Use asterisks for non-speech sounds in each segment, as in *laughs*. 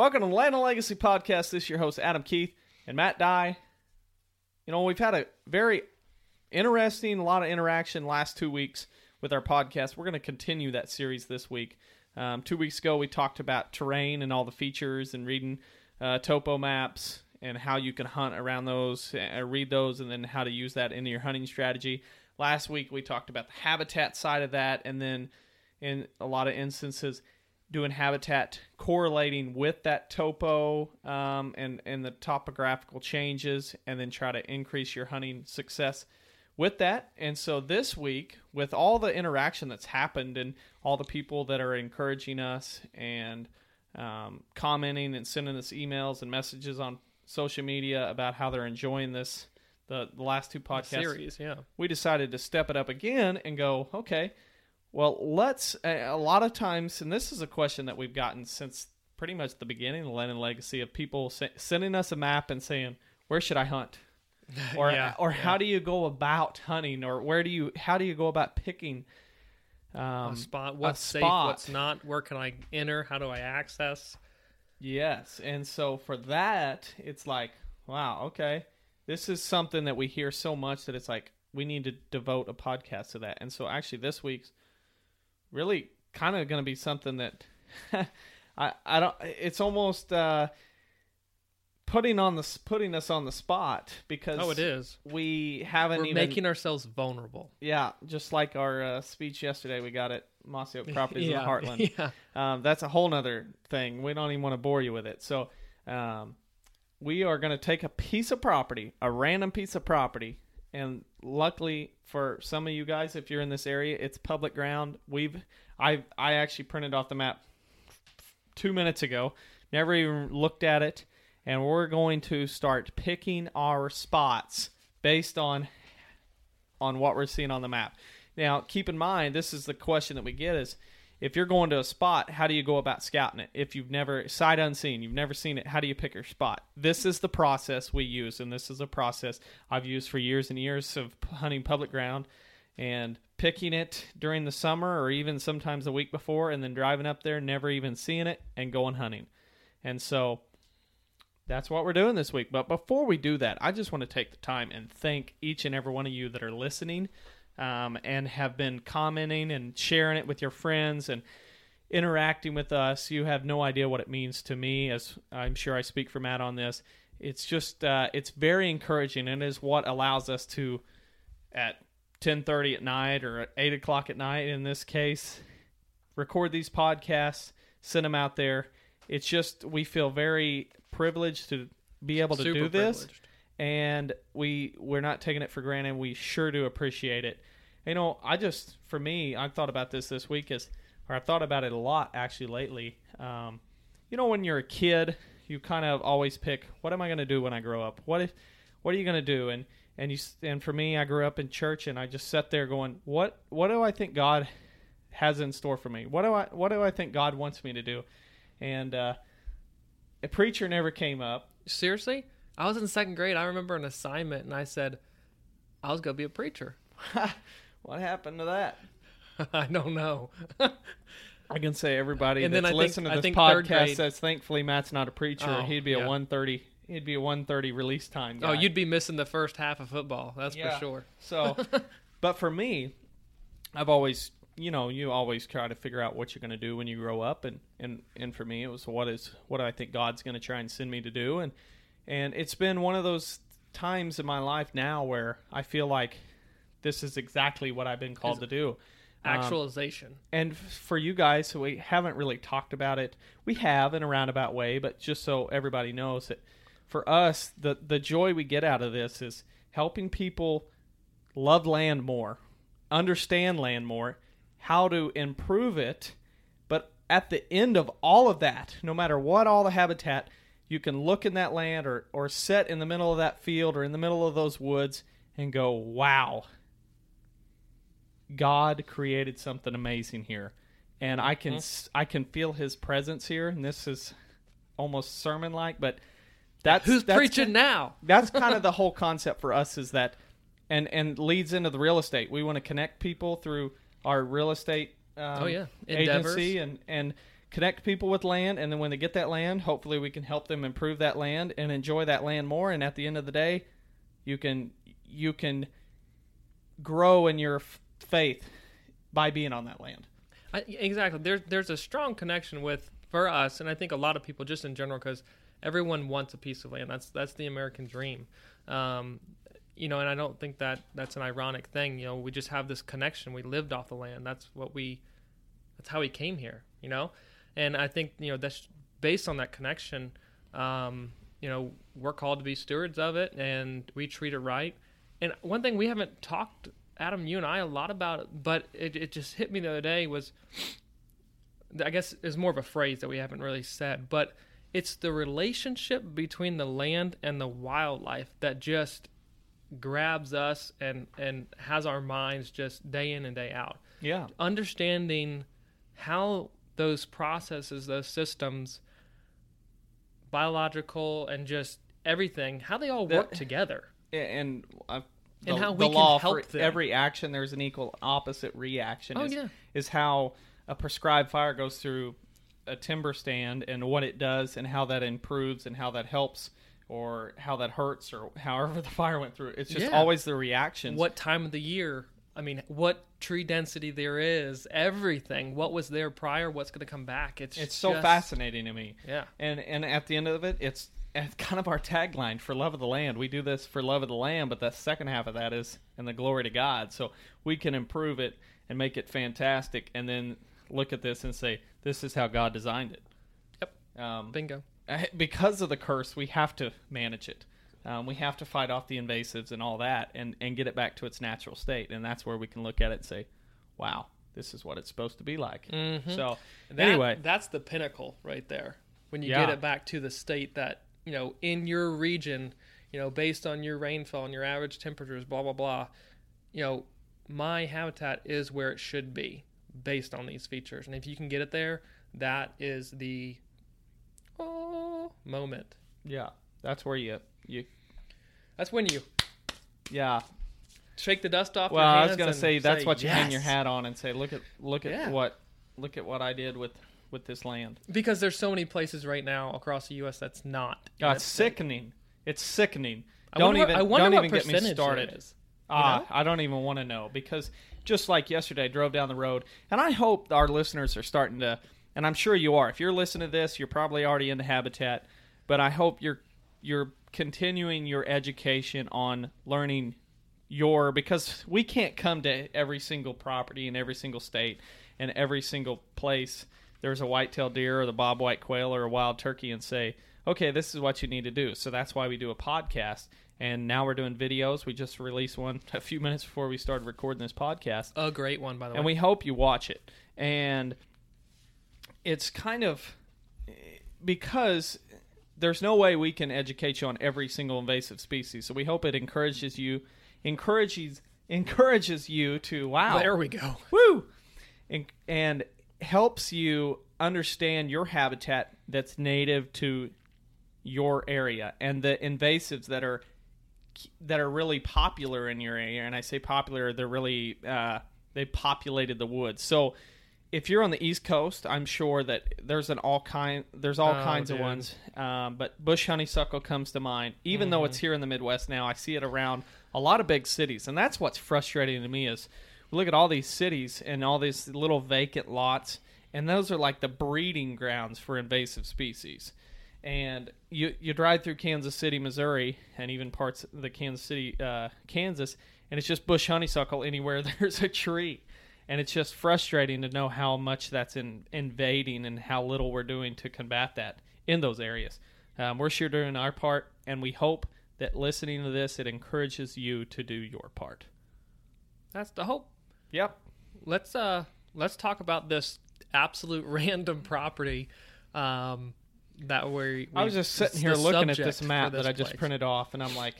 Welcome to the Land and Legacy Podcast. This is your host, Adam Keith and Matt Dye. You know, we've had a very interesting, a lot of interaction last two weeks with our podcast. We're going to continue that series this week. Um, two weeks ago, we talked about terrain and all the features and reading uh, topo maps and how you can hunt around those, uh, read those, and then how to use that into your hunting strategy. Last week, we talked about the habitat side of that, and then in a lot of instances, doing habitat correlating with that topo um, and and the topographical changes, and then try to increase your hunting success with that. And so this week, with all the interaction that's happened and all the people that are encouraging us and um, commenting and sending us emails and messages on social media about how they're enjoying this the, the last two podcasts series, yeah. we decided to step it up again and go, okay, well, let's. A a lot of times, and this is a question that we've gotten since pretty much the beginning of the Land and Legacy of people sending us a map and saying, "Where should I hunt?" *laughs* Or Yeah, or yeah. how do you go about hunting? Or where do you how do you go about picking um, a spot. What's safe? spot. What's not? Where can I enter? How do I access? Yes, and so for that, it's like, wow, okay, this is something that we hear so much that it's like we need to devote a podcast to that. And so actually, this week's really kind of going to be something that *laughs* I I don't. It's almost uh, putting on the putting us on the spot because Oh, it is. we haven't We're even making ourselves vulnerable. yeah, just like our uh, speech yesterday, we got it. Mossy Oak Properties in the *laughs* Heartland. *laughs* yeah. Um, that's a whole nother thing. We don't even want to bore you with it. So, um, we are going to take a piece of property, a random piece of property, and luckily for some of you guys, if you're in this area, it's public ground. We've I I actually printed off the map two minutes ago. Never even looked at it, and we're going to start picking our spots based on on what we're seeing on the map. Now, keep in mind, this is the question that we get is if you're going to a spot, how do you go about scouting it? If you've never sight unseen, you've never seen it, how do you pick your spot? This is the process we use, and this is a process I've used for years and years of hunting public ground and picking it during the summer or even sometimes a week before, and then driving up there, never even seeing it, and going hunting. And so that's what we're doing this week. But before we do that, I just want to take the time and thank each and every one of you that are listening um, and have been commenting and sharing it with your friends and interacting with us. You have no idea what it means to me, as I'm sure I speak for Matt on this. It's just uh, it's very encouraging and is what allows us to at 10:30 at night or at 8 o'clock at night in this case record these podcasts, send them out there. It's just we feel very privileged to be able to Super do this, privileged. And we we're not taking it for granted. We sure do appreciate it. You know, I just for me, I've thought about this this week is, or I've thought about it a lot actually lately. Um, you know, when you're a kid, you kind of always pick, what am I going to do when I grow up? What if, what are you going to do? And and you and for me, I grew up in church, and I just sat there going, what what do I think God has in store for me? What do I what do I think God wants me to do? and uh, a preacher never came up. Seriously, I was in second grade. I remember an assignment, and I said, "I was gonna be a preacher." *laughs* *laughs* what happened to that? I don't know. I can say everybody And that's then I think- listening to this podcast says thankfully Matt's not a preacher. Oh, he'd be a yeah. one thirty. He'd be a one thirty release time. Oh, guy. oh, you'd be missing the first half of football. That's Yeah. for sure. So, *laughs* but for me, I've always, you know, you always try to figure out what you're going to do when you grow up, and and and for me, it was what is what I think God's going to try and send me to do, and and it's been one of those times in my life now where I feel like this is exactly what I've been called Is- to do. Um, Actualization. and f- for you guys, so we haven't really talked about it. We have in a roundabout way, but just so everybody knows that for us, the the joy we get out of this is helping people love land more, understand land more, how to improve it. But at the end of all of that, no matter what all the habitat, you can look in that land or or sit in the middle of that field or in the middle of those woods and go, "Wow, God created something amazing here, and I can s I can feel His presence here. And this is almost sermon like, but that's Who's that's preaching ki- now? *laughs* That's kind of *laughs* the whole concept for us is that, and and leads into the real estate. We want to connect people through our real estate. Um, Oh, yeah. agency and and connect people with land, and then when they get that land, hopefully we can help them improve that land and enjoy that land more. And at the end of the day, you can you can grow in your f- faith by being on that land. I, exactly. There's there's a strong connection with for us, and I think a lot of people just in general, because everyone wants a piece of land. That's that's the American dream. Um, you know, and I don't think that that's an ironic thing. You know, we just have this connection. We lived off the land. That's what we. That's how we came here. You know, and I think you know that's based on that connection. Um, you know, we're called to be stewards of it, and we treat it right. And one thing we haven't talked, Adam, you and I, a lot about, it, but it, it just hit me the other day was I guess is more of a phrase that we haven't really said, but it's the relationship between the land and the wildlife that just grabs us and and has our minds just day in and day out. Yeah. Understanding how those processes, those systems, biological and just everything, how they all work That- together. and uh, the, And how the we can law help for them. every action there's an equal opposite reaction Oh, is, yeah. is how a prescribed fire goes through a timber stand and what it does and how that improves and how that helps or how that hurts or however *laughs* the fire went through it's just Yeah. always the reactions what time of the year i mean what tree density there is everything what was there prior what's going to come back it's it's so just- fascinating to me. Yeah. and and at the end of it it's it's kind of our tagline for love of the land. We do this for love of the land but the second half of that is and the glory to god. So we can improve it and make it fantastic and then look at this and say this is how god designed it. Yep. um, bingo. because of the curse we have to manage it um, we have to fight off the invasives and all that and, and get it back to its natural state. And that's where we can look at it and say wow this is what it's supposed to be like. Mhm. so That- anyway. that's the pinnacle right there. When you Yeah. get it back to the state that you know in your region you know based on your rainfall and your average temperatures blah blah blah you know my habitat is where it should be based on these features. And if you can get it there that is the oh moment. Yeah that's where you you that's when you yeah shake the dust off Well, your I was gonna say that's what you hang your hat on and say, look at look at Yeah. what look at what I did with with this land. because there's so many places right now across the U.S. that's not. in Oh, it's sickening. It's sickening. I don't what- even I wonder don't what even get me started. Ah, know? I don't even want to know because just like yesterday, I drove down the road, and I hope our listeners are starting to, and I'm sure you are. If you're listening to this, you're probably already in the habitat, but I hope you're you're continuing your education on learning your because we can't come to every single property in every single state and every single place there's a white-tailed deer or the bobwhite quail or a wild turkey and say okay this is what you need to do so that's why we do a podcast and now we're doing videos we just released one *laughs* a few minutes before we started recording this podcast A great one, by the way. and we hope you watch it. And it's kind of eh, because there's no way we can educate you on every single invasive species. So we hope it encourages you, encourages encourages you to wow, there we go. woo, and, and helps you understand your habitat that's native to your area and the invasives that are that are really popular in your area and i say popular they're really uh, they populated the woods so if you're on the east coast i'm sure that there's an all kind there's all Oh, kinds of ones um, but bush honeysuckle comes to mind. Even though it's here in the midwest now i see it around a lot of big cities and that's what's frustrating to me is we look at all these cities and all these little vacant lots and those are like the breeding grounds for invasive species. And you you drive through Kansas City, Missouri, and even parts of the Kansas City, uh, Kansas, and it's just bush honeysuckle anywhere *laughs* there's a tree, and it's just frustrating to know how much that's in, invading and how little we're doing to combat that in those areas. Um, we're sure doing our part, and we hope that listening to this it encourages you to do your part. That's the hope. Yep. Let's uh let's talk about this absolute *laughs* random property um that we I was just sitting here looking at this map this that I just printed off, and I'm like,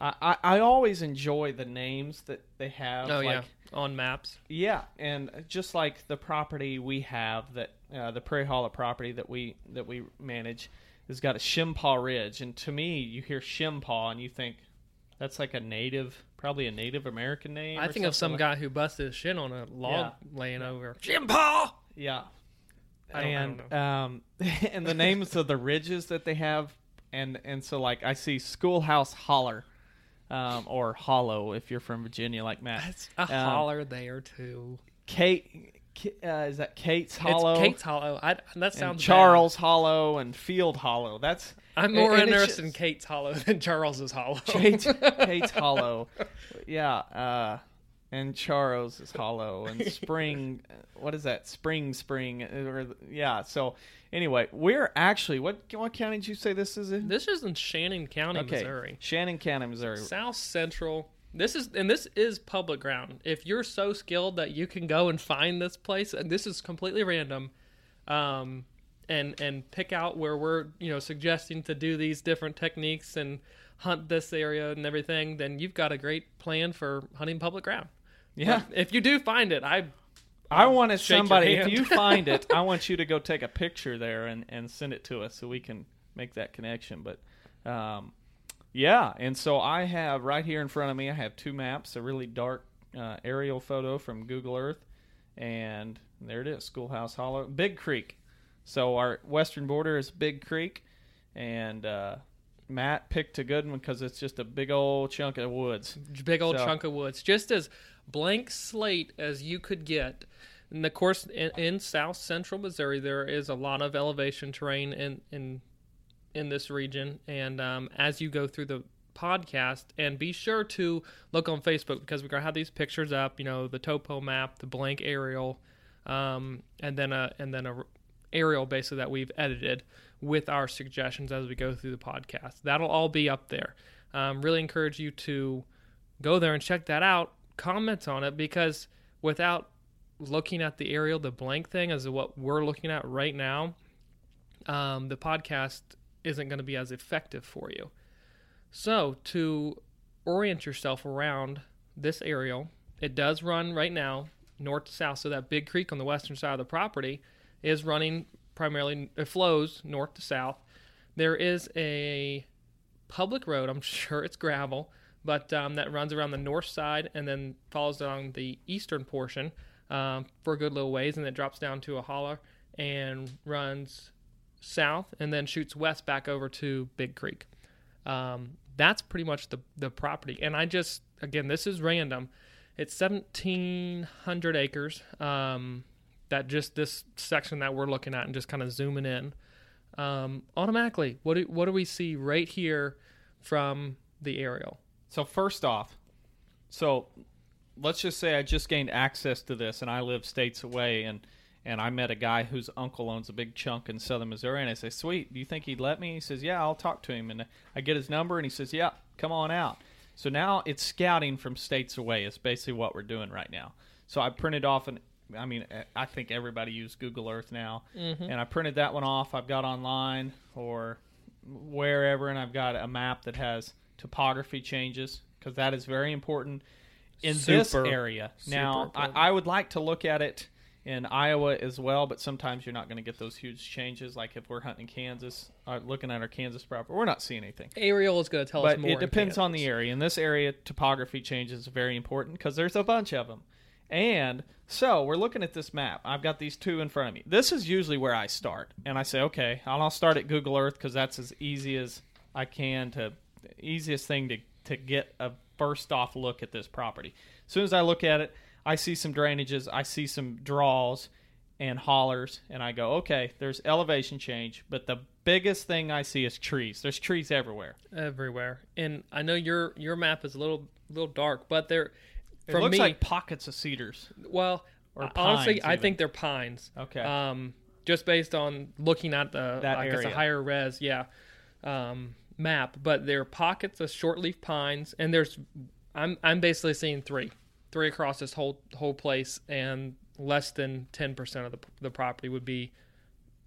I, I, I always enjoy the names that they have. Oh like, yeah, on maps. Yeah, and just like the property we have that uh, the Prairie Hollow property that we that we manage has got a Shimpaw Ridge, and to me, you hear Shimpaw and you think that's like a native, probably a Native American name. I or think of some like- guy who busted his shin on a log laying over. Shimpaw. Yeah, I don't- I and um, *laughs* and the names of the ridges that they have, and and so like I see Schoolhouse Holler, um, or Hollow if you're from Virginia like Matt. It's a Um, holler there too. Kate, uh, is that Kate's Hollow? It's Kate's Hollow. I, that sounds Charles Hollow and Field Hollow. That's. I'm more and interested in Kate's Hollow *laughs* than Charles's Hollow. Kate's, Kate's *laughs* Hollow. Yeah, uh, and Charles is Hollow and *laughs* Spring. what is that? Spring, Spring. Or, yeah. So anyway, we're actually what what county did you say this is in? This is in Shannon County, okay, Missouri. Shannon County, Missouri. South Central. This is and this is public ground. If you're so skilled that you can go and find this place, and this is completely random, um, and and pick out where we're you know suggesting to do these different techniques and hunt this area and everything, then you've got a great plan for hunting public ground. Yeah. If you do find it, I I wanted shake your somebody. If hand. you find it, *laughs* I want you to go take a picture there and, and send it to us so we can make that connection. But um, yeah, and so I have right here in front of me. I have two maps: a really dark uh, aerial photo from Google Earth, and there it is, Schoolhouse Hollow, Big Creek. So our western border is Big Creek, and uh, Matt picked a good one because it's just a big old chunk of woods. big old So- chunk of woods, just as blank slate as you could get. And of course, in, in South Central Missouri, there is a lot of elevation terrain in in in this region. And um, as you go through the podcast, and be sure to look on Facebook because we're gonna have these pictures up. You know, the topo map, the blank aerial, um, and then a and then a aerial basically that we've edited with our suggestions as we go through the podcast. That'll all be up there. Um, really encourage you to go there and check that out. Comment on it because without looking at the aerial, the blank thing is what we're looking at right now. Um, the podcast isn't going to be as effective for you. So to orient yourself around this aerial, it does run right now north to south. So that big creek on the western side of the property is running primarily. It flows north to south. There is a public road. I'm *laughs* sure it's gravel, but um, that runs around the north side and then follows along the eastern portion um, for a good little ways, and then drops down to a holler and runs south and then shoots west back over to Big Creek. Um, that's pretty much the the property. And I just again, this is random. It's seventeen hundred acres. Um, that just this section that we're looking at and just kind of zooming in. Um, automatically, what do what do we see right here from the aerial? So first off, so let's just say I just gained access to this, and I live states away, and and I met a guy whose uncle owns a big chunk in southern Missouri, and I say, "Sweet, do you think he'd let me?" He says, "Yeah, I'll talk to him," and I get his number, and he says, "Yeah, come on out." So now it's scouting from states away. Is basically what we're doing right now. So I printed off an. I mean, I think everybody uses Google Earth now, mm-hmm. and I printed that one off. I've got online or wherever, and I've got a map that has topography changes because that is very important in this area. Now, I. I would like to look at it in Iowa as well, but sometimes you're not going to get those huge changes. Like if we're hunting Kansas, uh, looking at our Kansas property, we're not seeing anything. Aerial is going to tell us But more. it depends on the area. In this area, topography changes are very important because there's a bunch of them. And so we're looking at this map. I've got these two in front of me. This is usually where I start, and I say, okay, I'll start at Google Earth because that's as easy as I can to easiest thing to to get a first off look at this property. As soon as I look at it, I see some drainages, I see some draws and hollers, and I go, okay, there's elevation change, but the biggest thing I see is trees. There's trees everywhere. everywhere. And I know your your map is a little little dark, but they're It for looks me. like pockets of cedars. well, or honestly, pines I think they're pines. Okay. Um, just based on looking at the That I guess a area. higher res, yeah, um, map. But they're pockets of shortleaf pines, and there's I'm I'm basically seeing three, three across this whole whole place, and less than ten percent of the the property would be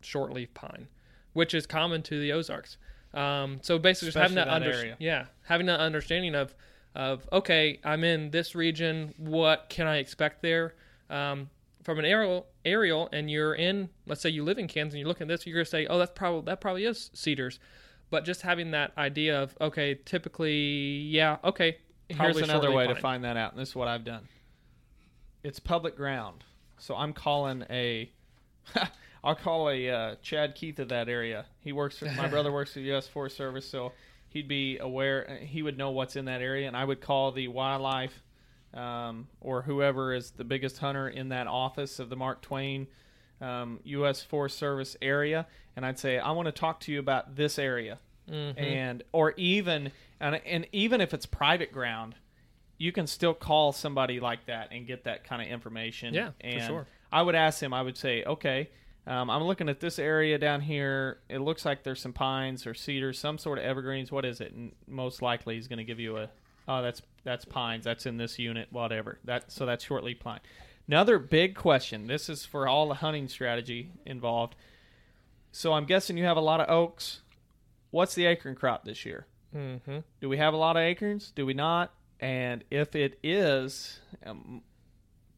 shortleaf pine, which is common to the Ozarks. Um, so basically, just having that, Especially that under- area. yeah, having that understanding of of okay, I'm in this region. What can I expect there? Um, from an aerial aerial, and you're in, let's say you live in Kansas, and you look at this, you're gonna say, oh, that's probably that probably is cedars. But just having that idea of okay, typically, yeah, okay. Here's another way to find that out, and this is what I've done. It's public ground, so I'm calling a. *laughs* I'll call a uh, Chad Keith of that area. He works. For, my brother *laughs* works for the U.S. Forest Service, so he'd be aware. He would know what's in that area, and I would call the wildlife um, or whoever is the biggest hunter in that office of the Mark Twain um, U.S. Forest Service area, and I'd say, I want to talk to you about this area, and or even and and even if it's private ground, you can still call somebody like that and get that kind of information. Yeah, for sure. I would ask him. I would say, okay. Um, I'm looking at this area down here. It looks like there's some pines or cedars, some sort of evergreens. What is it? And most likely, he's going to give you a, oh, that's that's pines. That's in this unit. Whatever. That so that's shortleaf pine. Another big question. This is for all the hunting strategy involved. So I'm guessing you have a lot of oaks. What's the acorn crop this year? Mm-hmm. Do we have a lot of acorns? Do we not? And if it is, um,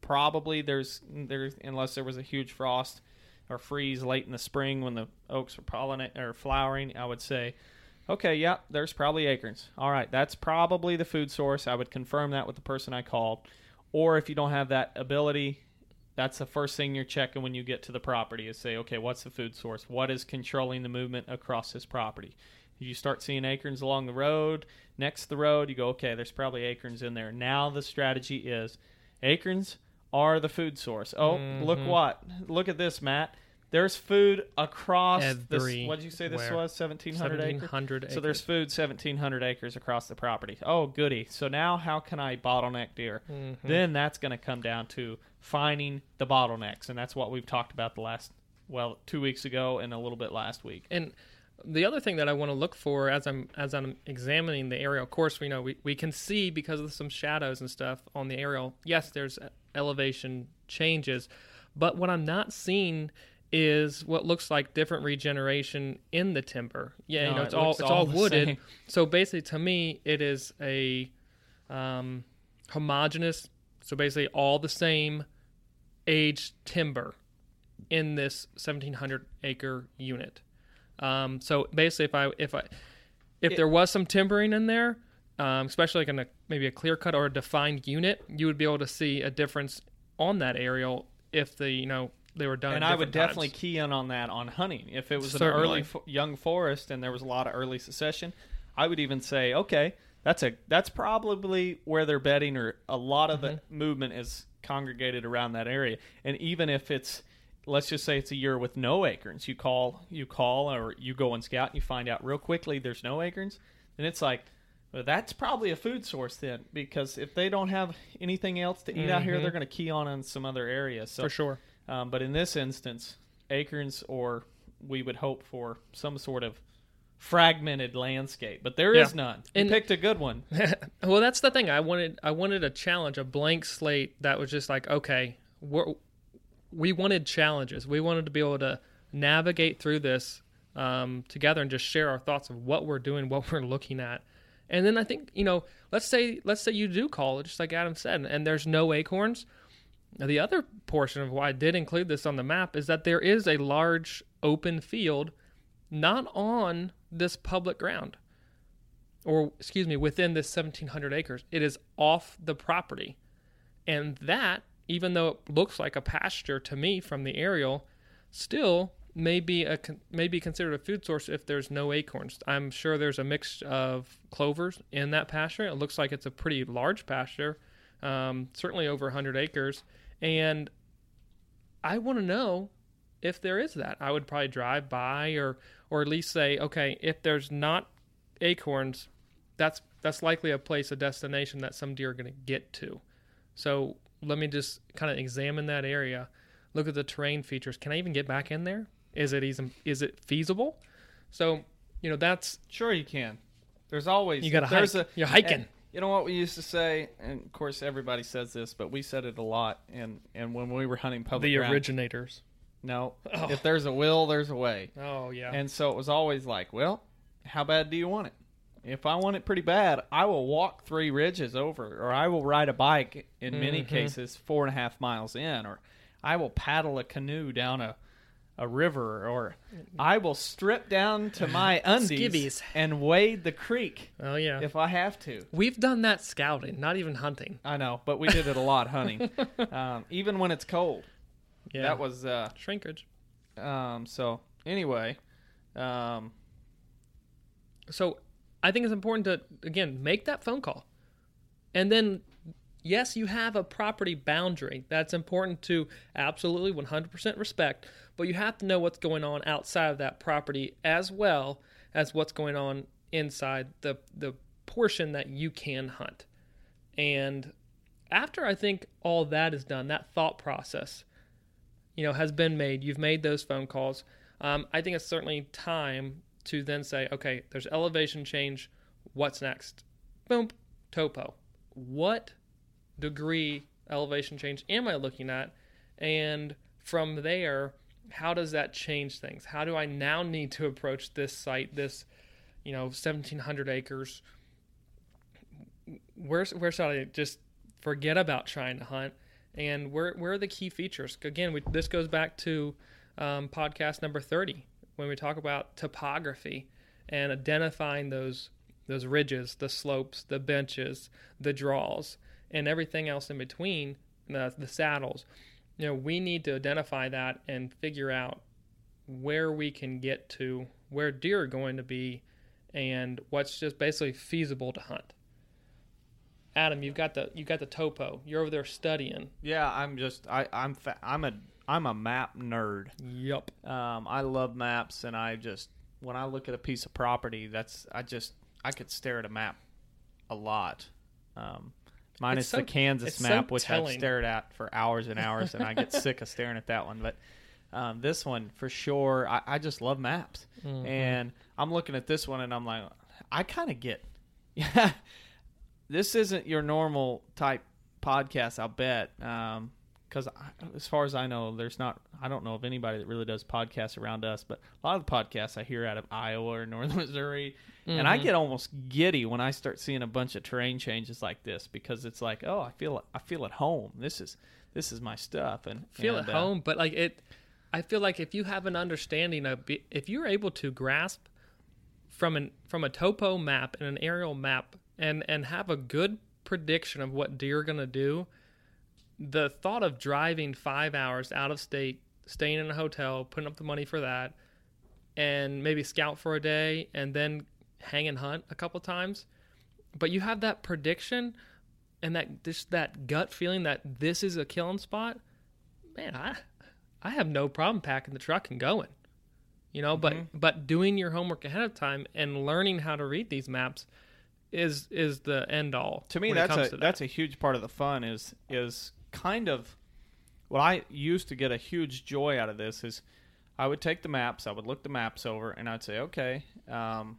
probably there's there's unless there was a huge frost or freeze late in the spring when the oaks were pollinating or flowering, I would say, okay, yeah, there's probably acorns. All right, that's probably the food source. I would confirm that with the person I called. Or if you don't have that ability, that's the first thing you're checking when you get to the property is say, okay, what's the food source? What is controlling the movement across this property? You start seeing acorns along the road, next to the road, you go, okay, there's probably acorns in there. Now the strategy is acorns are the food source. Oh, look mm-hmm. what? Look at this, Matt. There's food across this. What did you say this was? 1,700 acres? 1,700 So there's food 1,700 acres across the property. Oh, goody. So now how can I bottleneck deer? Mm-hmm. Then that's going to come down to finding the bottlenecks. And that's what we've talked about the last, well, two weeks ago and a little bit last week. And the other thing that I want to look for as I'm as I'm examining the aerial, of course, we know we, we can see because of some shadows and stuff on the aerial. Yes, there's elevation changes, but what I'm not seeing is what looks like different regeneration in the timber. Yeah, you No, know, it it's all looks it's all all wooded. same. So basically, to me, it is a um, homogeneous. So basically, all the same aged timber in this 1700 acre unit. Um, so basically, if I if I if there was some timbering in there, um, especially like in a maybe a clear cut or a defined unit, you would be able to see a difference on that aerial if the you know they were done. and I would different definitely key in on that on hunting. If it was an early fo- young forest and there was a lot of early succession, I would even say, okay, that's a that's probably where they're bedding, or a lot of the Mm-hmm. movement is congregated around that area. And even if it's let's just say it's a year with no acorns, you call you call or you go and scout and you find out real quickly there's no acorns, then it's like. Well, that's probably a food source then, because if they don't have anything else to eat out here, they're going to key on in some other area. So Mm-hmm. for sure. Um, but in this instance, acorns, or we would hope for some sort of fragmented landscape, but there is Yeah. none. You And- picked a good one. *laughs* well, that's the thing. I wanted I wanted a challenge, a blank slate that was just like, okay, we're, we wanted challenges. We wanted to be able to navigate through this um, together and just share our thoughts of what we're doing, what *laughs* we're looking at. And then I think you know, let's say let's say you do call it, just like Adam said, and there's no acorns. Now, the other portion of why I did include this on the map is that there is a large open field not on this public ground, or excuse me, within this 1700 acres. It is off the property. And that, even though it looks like a pasture to me from the aerial, still may be a may be considered a food source if there's no acorns. I'm sure there's a mix of clovers in that pasture. It looks like it's a pretty large pasture, um, certainly over 100 acres. And I want to know if there is that. I would probably drive by or or at least say, okay, if there's not acorns, that's that's likely a place, a destination that some deer are going to get to. So let me just kind of examine that area, look at the terrain features. Can I even get back in there? Is it even is it feasible? So you know that's Sure, you can. There's always You gotta there's hike. A, You're hiking. You know what we used to say, and of course everybody says this, but we said it a lot. And and when we were hunting public the ground, originators. no, Oh. if there's a will, there's a way. Oh yeah. And so it was always like, well, how bad do you want it? If I want it pretty bad, I will walk three ridges over, or I will ride a bike in many Mhm. cases four and a half miles in, or I will paddle a canoe down a a river, or I will strip down to *laughs* my undies Skivvies. and wade the creek oh yeah. if I have to. We've done that scouting, not even hunting. I know, but we did it a lot hunting, *laughs* um, even when it's cold. Yeah. That was uh, shrinkage. um, so. Anyway, um, So I think it's important to again make that phone call, and then yes, you have a property boundary. That's important to absolutely 100% respect, but you have to know what's going on outside of that property as well as what's going on inside the the portion that you can hunt. And after I think all that is done, that thought process, you know, has been made. You've made those phone calls. Um, I think it's certainly time to then say, okay, there's elevation change. What's next? Boom, topo. What degree elevation change am I looking at? And from there, how does that change things? How do I now need to approach this site, this, you know, 1,700 acres? Where's where should I just forget about trying to hunt? And where where are the key features? Again, we, this goes back to um, podcast number 30 when we talk about topography and identifying those those ridges, the slopes, the benches, the draws, and everything else in between, the, the saddles. You know, we need to identify that and figure out where we can get to, where deer are going to be, and what's just basically feasible to hunt. Adam, you've got the you got the topo. You're over there studying. yeah, I'm just I I'm fa- I'm a I'm a map nerd. Yup. Um, I love maps, and I just when I look at a piece of property, that's I just I could stare at a map a lot. Um, minus so- the Kansas it's so map, which I've stared at for hours and hours, and I get *laughs* sick of staring at that one. But um, this one, for sure, I, I just love maps, Mm-hmm. and I'm looking at this one, and I'm like, I kind of get, yeah, *laughs* this isn't your normal type podcast, I'll bet. Um, because as far as I know, there's not. I don't know of anybody that really does podcasts around us, but a lot of the podcasts I hear out of Iowa or Northern *laughs* Missouri, and I get almost giddy when I start seeing a bunch of terrain changes like this because it's like, oh, I feel I feel at home. This is this is my stuff, and feel and, at uh, home, but like it, I feel like if you have an understanding of, if you're able to grasp from an from a topo map and an aerial map, and and have a good prediction of what deer are gonna do, the thought of driving five hours out of state, staying in a hotel, putting up the money for that, and maybe scout for a day, and then hang and hunt a couple times, but you have that prediction and that just that gut feeling that this is a killing spot, man, I I have no problem packing the truck and going. You know, but mm-hmm. but doing your homework ahead of time and learning how to read these maps is is the end all. to me when it that's comes a to that. that's a huge part of the fun is is kind of what I used to get a huge joy out of this is I would take the maps, I would look the maps over, and I'd say, okay, um,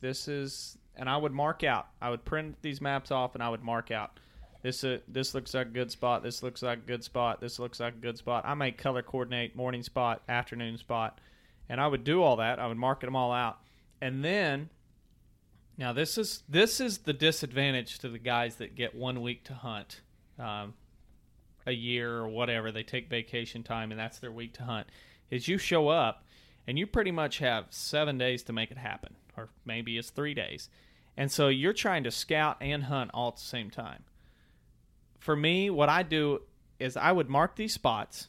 this is, and I would mark out. I would print these maps off, and I would mark out. This uh, this looks like a good spot. This looks like a good spot. This looks like a good spot. I might color coordinate morning spot, afternoon spot, and I would do all that. I would mark them all out, and then now this is this is the disadvantage to the guys that get one week to hunt. Um, a year or whatever. They take vacation time and that's their week to hunt. Is you show up and you pretty much have seven days to make it happen, or maybe it's three days. And so you're trying to scout and hunt all at the same time. For me, what I do is I would mark these spots.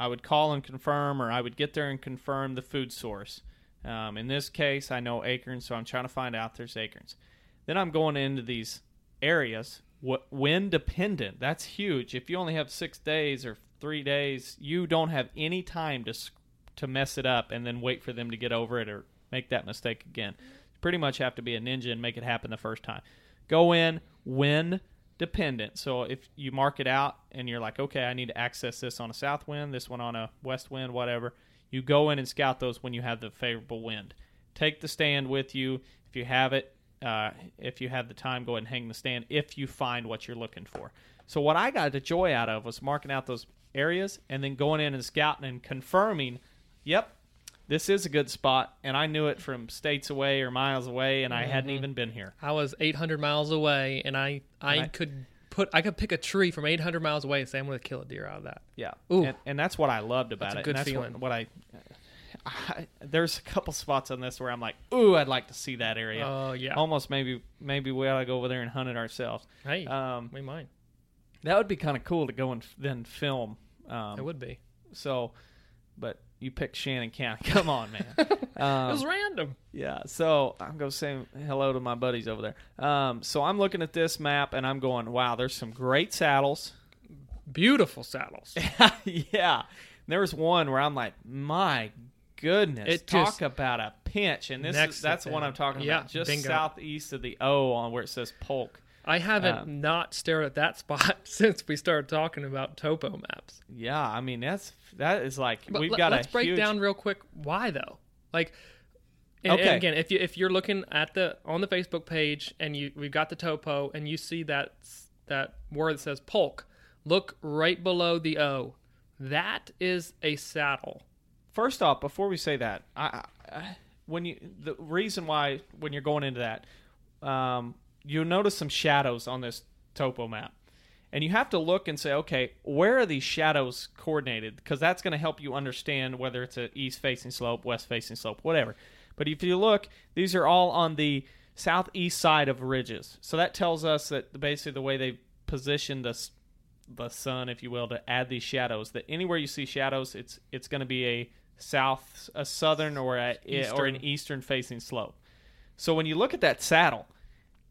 I would call and confirm, or I would get there and confirm the food source. Um, in this case, I know acorns, so I'm trying to find out there's acorns. Then I'm going into these areas, wind dependent. That's huge. If you only have six days or three days, you don't have any time to to mess it up and then wait for them to get over it or make that mistake again. You pretty much have to be a ninja and make it happen the first time. Go in, wind dependent. So if you mark it out and you're like, okay, I need to access this on a south wind, this one on a west wind, whatever, you go in and scout those when you have the favorable wind. Take the stand with you. If you have it, uh, if you have the time, go ahead and hang the stand if you find what you're looking for. So what I got the joy out of was marking out those areas and then going in and scouting and confirming, yep, this is a good spot, and I knew it from states away or miles away, and I hadn't even been here. I was 800 miles away, and I I, And I- could put I could pick a tree from 800 miles away and say I'm going to kill a deer out of that. Yeah, Ooh. and, and that's what I loved about That's a it. good and that's feeling. What, what I, I, *laughs* there's a couple spots on this where I'm like, ooh, I'd like to see that area. Oh yeah. Almost maybe maybe we ought to go over there and hunt it ourselves. hey, Um, we might. that would be kind of cool to go and f- then film. Um, It would be. So, but you picked Shannon County. *laughs* Come on, man. *laughs* it Um, was random. yeah, so I'm going to say hello to my buddies over there. Um, so I'm looking at this map and I'm going, wow, there's some great saddles. Beautiful saddles. yeah. There was one where I'm like, my goodness, It talk just- about a pinch. And this is, that's the one. I'm talking Yeah, about, just bingo. southeast of the O on where it says Polk. I haven't Um, not stared at that *laughs* spot since we started talking about topo maps. Yeah, I mean that's that is like But we've let- got let's break huge, down real quick why though. Like, and, and Okay. again, if you if you're looking at the on the Facebook page and you we've got the topo and you see that that word that says polk, look right below the O. That is a saddle. First off, before we say that, I, I when you the reason why when you're going into that, um, you'll notice some shadows on this topo map, and you have to look and say, okay, where are these shadows coordinated? Because that's going to help you understand whether it's a east facing slope, west facing slope, whatever. But if you look, these are all on the southeast side of ridges, so that tells us that basically the way they positioned the the sun, if you will, to add these shadows. That anywhere you see shadows, it's it's going to be a south, a southern, or a eh, or an Eastern. facing slope. So when you look at that saddle,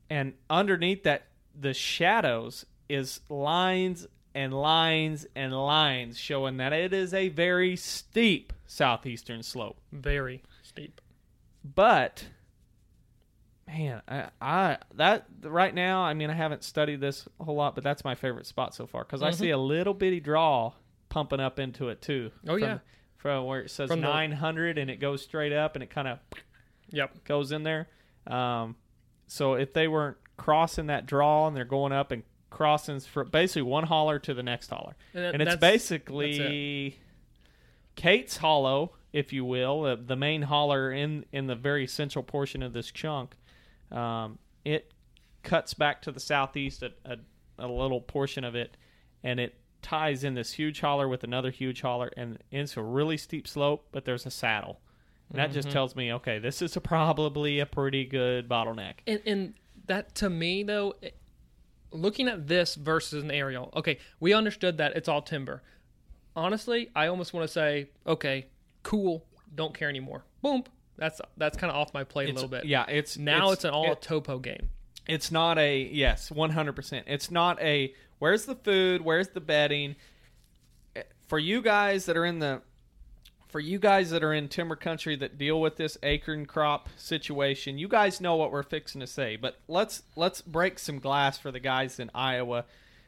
and underneath that, the shadows is lines and lines and lines showing that it is a very steep southeastern slope. Very steep. But man, I, I that right now, I mean, I haven't studied this a whole lot, but that's my favorite spot so far because I mm-hmm. see a little bitty draw pumping up into it too. Oh, from, yeah. From where it says From the- 900 and it goes straight up and it kind of Yep. goes in there. Um, so if they weren't crossing that draw and they're going up and crossing for basically one holler to the next holler, And that- and it's that's- basically Kate's Hollow, if you will, uh, the main holler in in the very central portion of this chunk. Um, it cuts back to the southeast a, a, a little portion of it, and it ties in this huge holler with another huge holler, and it's a really steep slope, but there's a saddle. And that just mm-hmm. tells me, okay, this is a, *laughs* probably a pretty good bottleneck. And, and that to me though, it- looking at this versus an aerial, okay, we understood that it's all timber. Honestly, I almost want to say, okay, cool, don't care anymore. Boom. That's that's kind of off my plate a little bit. Yeah, it's Now it's, an all it- topo game. it's not a yes 100% it's not a where's the food? Where's the bedding? For you guys that are in the for you guys that are in timber country that deal with this acorn crop situation you guys know what we're fixing to say but let's let's break some glass for the guys in iowa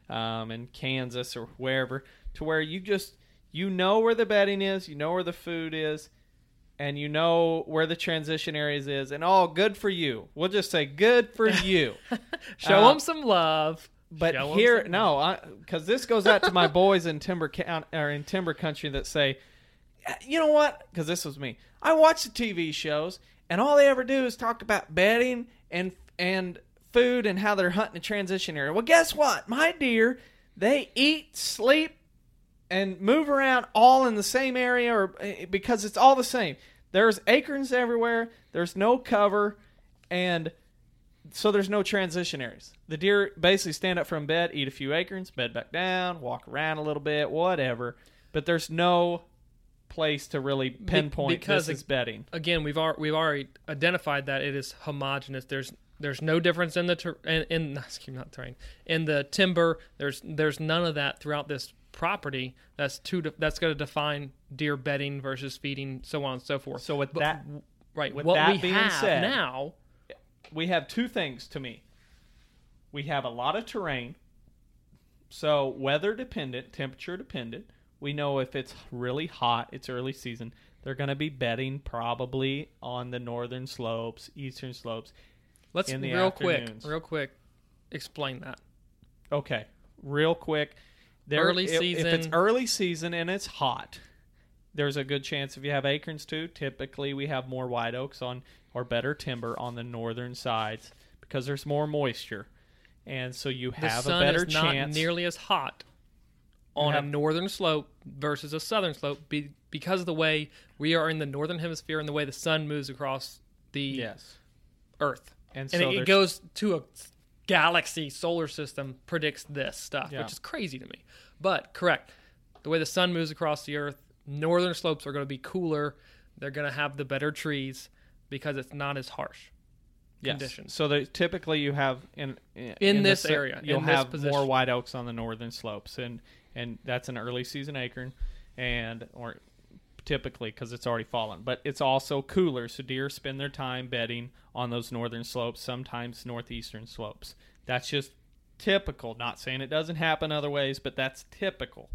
um, and kansas or wherever to where you just you know where the bedding is you know where the food is and you know where the transition areas is and all good for you. We'll just say good for you. *laughs* Show Uh, them some love. But Show here, no, because this goes out to my boys in timber count or in timber country that say, you know what? Because this was me. I watch the TV shows, and all they ever do is talk about bedding and and food and how they're hunting a transition area. Well, guess what? My deer, they eat, sleep, and move around all in the same area, or eh, because it's all the same. There's acorns everywhere. There's no cover, and so there's no transition areas. The deer basically stand up from bed, eat a few acorns, bed back down, walk around a little bit, whatever. But there's no place to really pinpoint because this is bedding. again we've already we've already identified that it is homogeneous there's there's no difference in the ter- in, in *laughs* excuse me, not terrain in the timber there's there's none of that throughout this property that's to that's going to define deer bedding versus feeding so on and so forth So with But- that, right with what that we being have said- now we have two things to me. We have a lot of terrain, so weather dependent, temperature dependent. We know if it's really hot, it's early season, they're going to be bedding probably on the northern slopes, eastern slopes. let's real quick real quick explain that Okay, real quick. There, Early if, If it's early season and it's hot, there's a good chance if you have acorns too. Typically, we have more white oaks on or better timber on the northern sides because there's more moisture, and so you the have sun a better is not chance. nearly as hot on have- a northern slope versus a southern slope be, because of the way we are in the northern hemisphere and the way the sun moves across the yes, Earth. and, And so it, it goes to a galaxy solar system predicts this stuff, Yeah. which is crazy to me. But correct. The way the sun moves across the earth, northern slopes are going to be cooler. They're going to have the better trees because it's not as harsh yes. conditions. So there, typically, you have in In this the- area, you'll in have more white oaks on the northern slopes, and and that's an early season acorn, and or typically because it's already fallen. But it's also cooler, so deer spend their time bedding on those northern slopes, sometimes northeastern slopes. That's just typical. Not saying it doesn't happen other ways, but that's typical.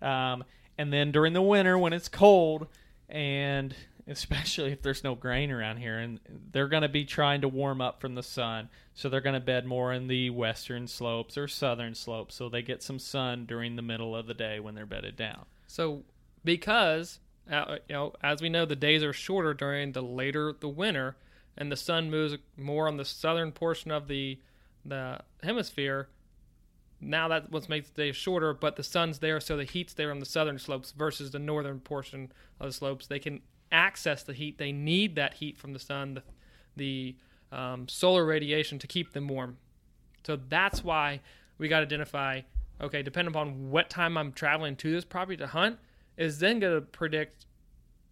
Um, and then during the winter when it's cold, and especially if there's no grain around here, and they're going to be trying to warm up from the sun, so they're going to bed more in the western slopes or southern slopes, so they get some sun during the middle of the day when they're bedded down. So, because uh, you know, as we know, the days are shorter during the later the winter, and the sun moves more on the southern portion of the the hemisphere. Now that what makes the day shorter, but the sun's there, so the heat's there on the southern slopes versus the northern portion of the slopes. They can access the heat. They need that heat from the sun, the, the um, solar radiation to keep them warm. So that's why we got to identify. Okay, depending upon what time I'm traveling to this property to hunt, is then going to predict,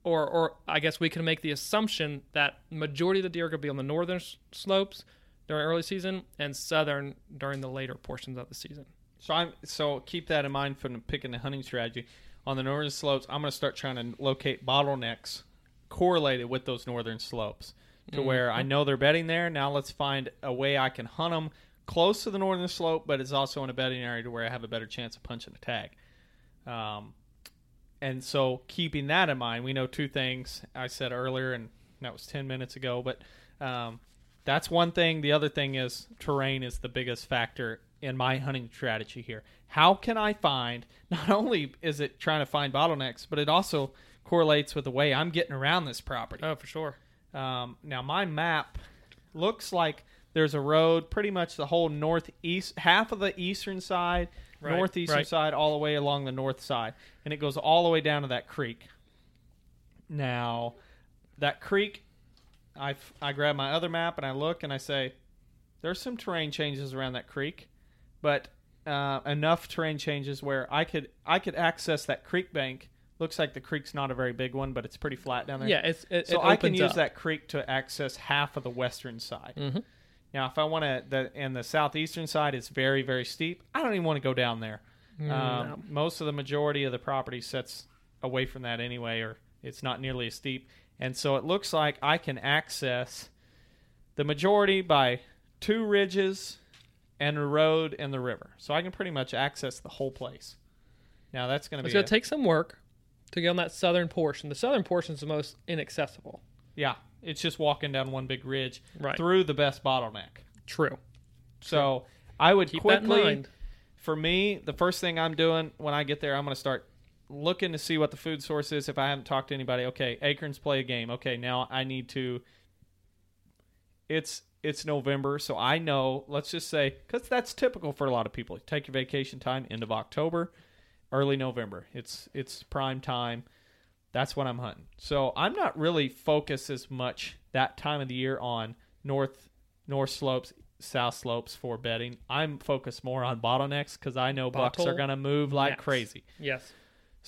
or or I guess we can make the assumption that majority of the deer are going to be on the northern slopes during early season and southern during the later portions of the season. So I'm so keep that in mind from picking the hunting strategy. On the northern slopes, I'm going to start trying to locate bottlenecks correlated with those northern slopes to where I know they're bedding there. Now let's find a way I can hunt them close to the northern slope, but it's also in a bedding area to where I have a better chance of punching a tag. Um, and so keeping that in mind, we know two things I said earlier, and that was 10 minutes ago, but um, that's one thing. The other thing is terrain is the biggest factor in my hunting strategy here. How can I find, *laughs* not only is it trying to find bottlenecks, but it also correlates with the way I'm getting around this property. Oh, for sure. Um, now my map looks like there's a road pretty much the whole northeast, half of the eastern side, Right, northeastern right. side, all the way along the north side, and it goes all the way down to that creek. Now, that creek, I f- I grab my other map and I look and I say, there's some terrain changes around that creek, but uh, enough terrain changes where I could I could access that creek bank. Looks like the creek's not a very big one, but it's pretty flat down there. Yeah, it's it, So it I can use up. that creek to access half of the western side. Mhm. Now, if I want to, the and the southeastern side is very very steep. I don't even want to go down there. Mm, um, Most of the majority of the property sets away from that anyway, or it's not nearly as steep. And so it looks like I can access the majority by two ridges and a road and the river. So I can pretty much access the whole place. Now that's going to be. It's going to take some work to get on that southern portion. The southern portion is the most inaccessible. yeah. It's just walking down one big ridge Right. through the best bottleneck. True. So I would Keep that in quickly, mind. for me, the first thing I'm doing when I get there, I'm going to start looking to see what the food source is. If I haven't talked to anybody, okay, acorns play a game. Okay, now I need to. It's it's November, so I know. Let's just say because that's typical for a lot of people. You take your vacation time end of October, early November. It's it's prime time. That's when I'm hunting. So I'm not really focused as much that time of the year on north north slopes, south slopes for bedding. I'm focused more on bottlenecks because I know bucks are going to move like Yes. crazy. Yes.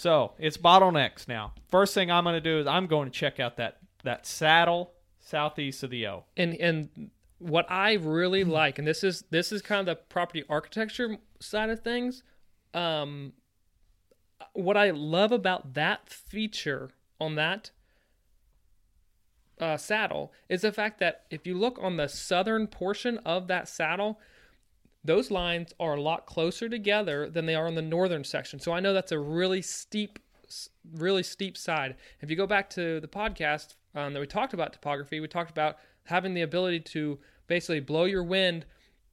So it's bottlenecks now. First thing I'm going to do is I'm going to check out that that saddle southeast of the O. and and what I really *clears throat* like, and this is this is kind of the property architecture side of things. Um, what I love about that feature on that uh, saddle is the fact that if you look on the southern portion of that saddle, those lines are a lot closer together than they are on the northern section. So I know that's a really steep, really steep side. If you go back to the podcast um, that we talked about topography, we talked about having the ability to basically blow your wind,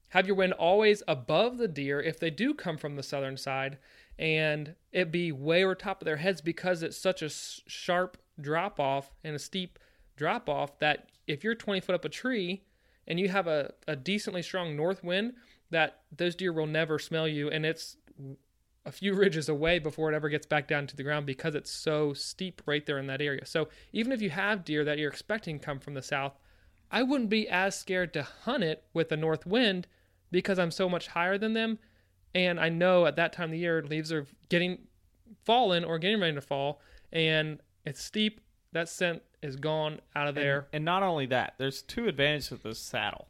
have your wind always above the deer if they do come from the southern side, and it be way over top of their heads because it's such a sharp drop off and a steep drop off that if you're 20 foot up a tree and you have a, a decently strong north wind, that those deer will never smell you, and it's a few *laughs* ridges away before it ever gets back down to the ground because it's so steep right there in that area. So even if you have deer that you're expecting come from the south, I wouldn't be as scared to hunt it with a north wind because I'm so much higher than them, and I know at that time of the year leaves are getting fallen or getting ready to fall, and it's steep. That scent is gone out of there. And not only that, there's two advantages of this saddle.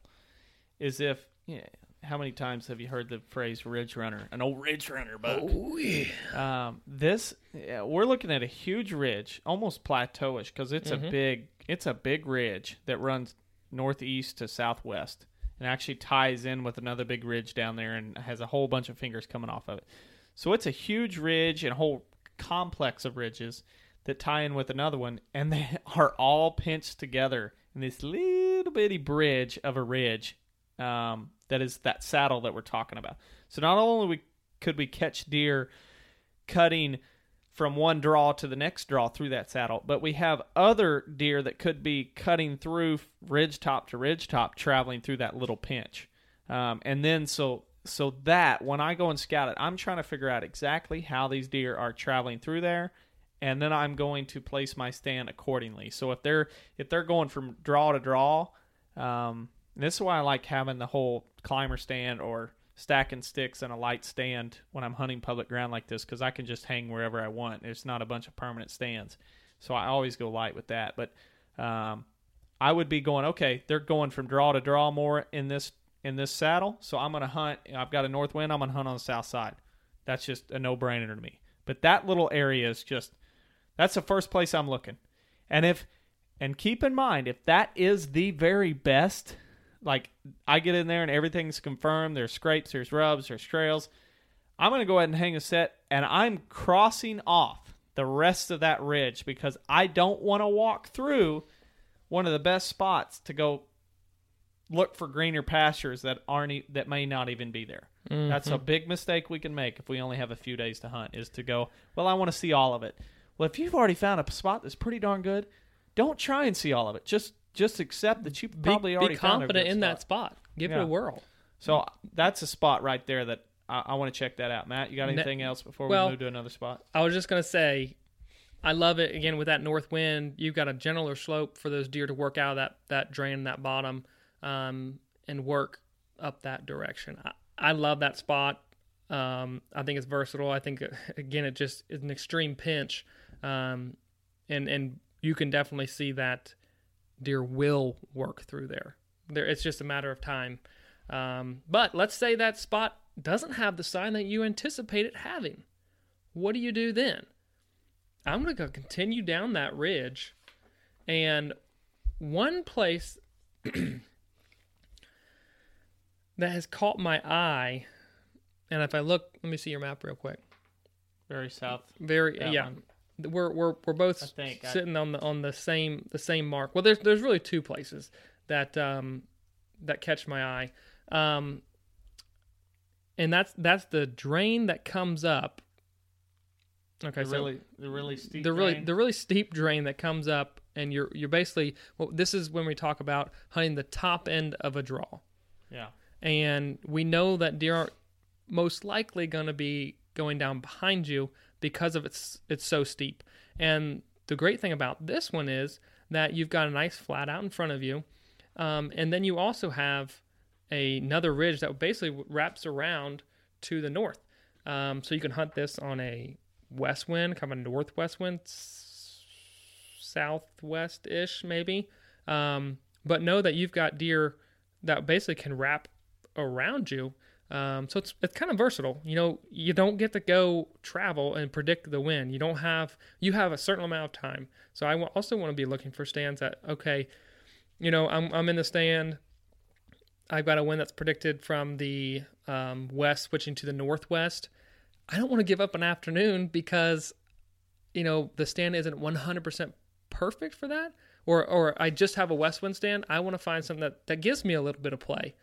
Is if yeah, how many times have you heard the phrase ridge runner? An old ridge runner buck. Oh yeah. Um, this yeah, we're looking at a huge ridge, almost plateauish, because it's Mm-hmm. a big it's a big ridge that runs northeast to southwest, and actually ties in with another big ridge down there, and has a whole bunch of fingers coming off of it. So it's a huge ridge and a whole complex of ridges that tie in with another one, and they *laughs* are all pinched together in this little bitty bridge of a ridge um, that is that saddle that we're talking about. So not only we could we catch deer cutting from one draw to the next draw through that saddle, but we have other deer that could be cutting through ridge top to ridge top, traveling through that little pinch. Um, and then so so that when I go and scout it, I'm trying to figure out exactly how these deer are traveling through there, and then I'm going to place my stand accordingly. So if they're if they're going from draw to draw, um, this is why I like having the whole climber stand or stacking sticks and a light stand when I'm hunting public ground like this because I can just hang wherever I want. There's not a bunch of permanent stands, so I always go light with that. But um, I would be going okay. They're going from draw to draw more in this in this saddle, so I'm going to hunt. I've got a north wind. I'm going to hunt on the south side. That's just a no brainer to me. But that little area is just that's the first place I'm looking. And if and keep in mind if that is the very best, like I get in there and everything's confirmed, there's scrapes, there's rubs, there's trails, I'm going to go ahead and hang a set and I'm crossing off the rest of that ridge because I don't want to walk through one of the best spots to go look for greener pastures that aren't e- that may not even be there. That's a mm-hmm. big mistake we can make if we only have a few days to hunt is to go, well I want to see all of it. Well, if you've already found a spot that's pretty darn good, don't try and see all of it. Just just accept that you Be, probably already be found a confident in that spot. spot. Give it a whirl. So that's a spot right there that I, I want to check that out. Matt, you got anything else before well- we move to another spot? I was just gonna say, I love it again with that north wind. You've got a gentler slope for those deer to work out of that that drain, that bottom, um, and work up that direction. I, I love that spot. Um, I think it's versatile. I think *laughs* again, it just is an extreme pinch, um, and and you can definitely see that deer will work through there. There, it's just a matter of time. Um, but let's say that spot doesn't have the sign that you anticipate it having. What do you do then? I'm going to go continue down that ridge. And one place *clears throat* that has caught my eye, and if I look, let me see your map real quick. Very south. Very yeah. one. We're we're we're both I think I- sitting on the on the same the same mark. Well, there's there's really two places that um that catch my eye. Um and that's that's the drain that comes up. Okay, The so really the really steep. the really drain. the really steep drain that comes up and you're you're basically well, this is when we talk about hunting the top end of a draw, Yeah. and we know that deer are most likely going to be going down behind you because of it's it's so steep. And the great thing about this one is that you've got a nice flat out in front of you, um, and then you also have a, another ridge that basically wraps around to the north. Um, so you can hunt this on a west wind, kind of a northwest wind, s- southwest ish maybe. Um, but know that you've got deer that basically can wrap around you. Um, so it's it's kind of versatile. You know, you don't get to go travel and predict the wind. You don't have you have a certain amount of time. So I also want to be looking for stands that okay, you know, I'm I'm in the stand. I've got a wind that's predicted from the um, west switching to the northwest. I don't want to give up an afternoon because, you know, the stand isn't 100% perfect for that. Or, or I just have a west wind stand. I want to find something that, that gives me a little bit of play.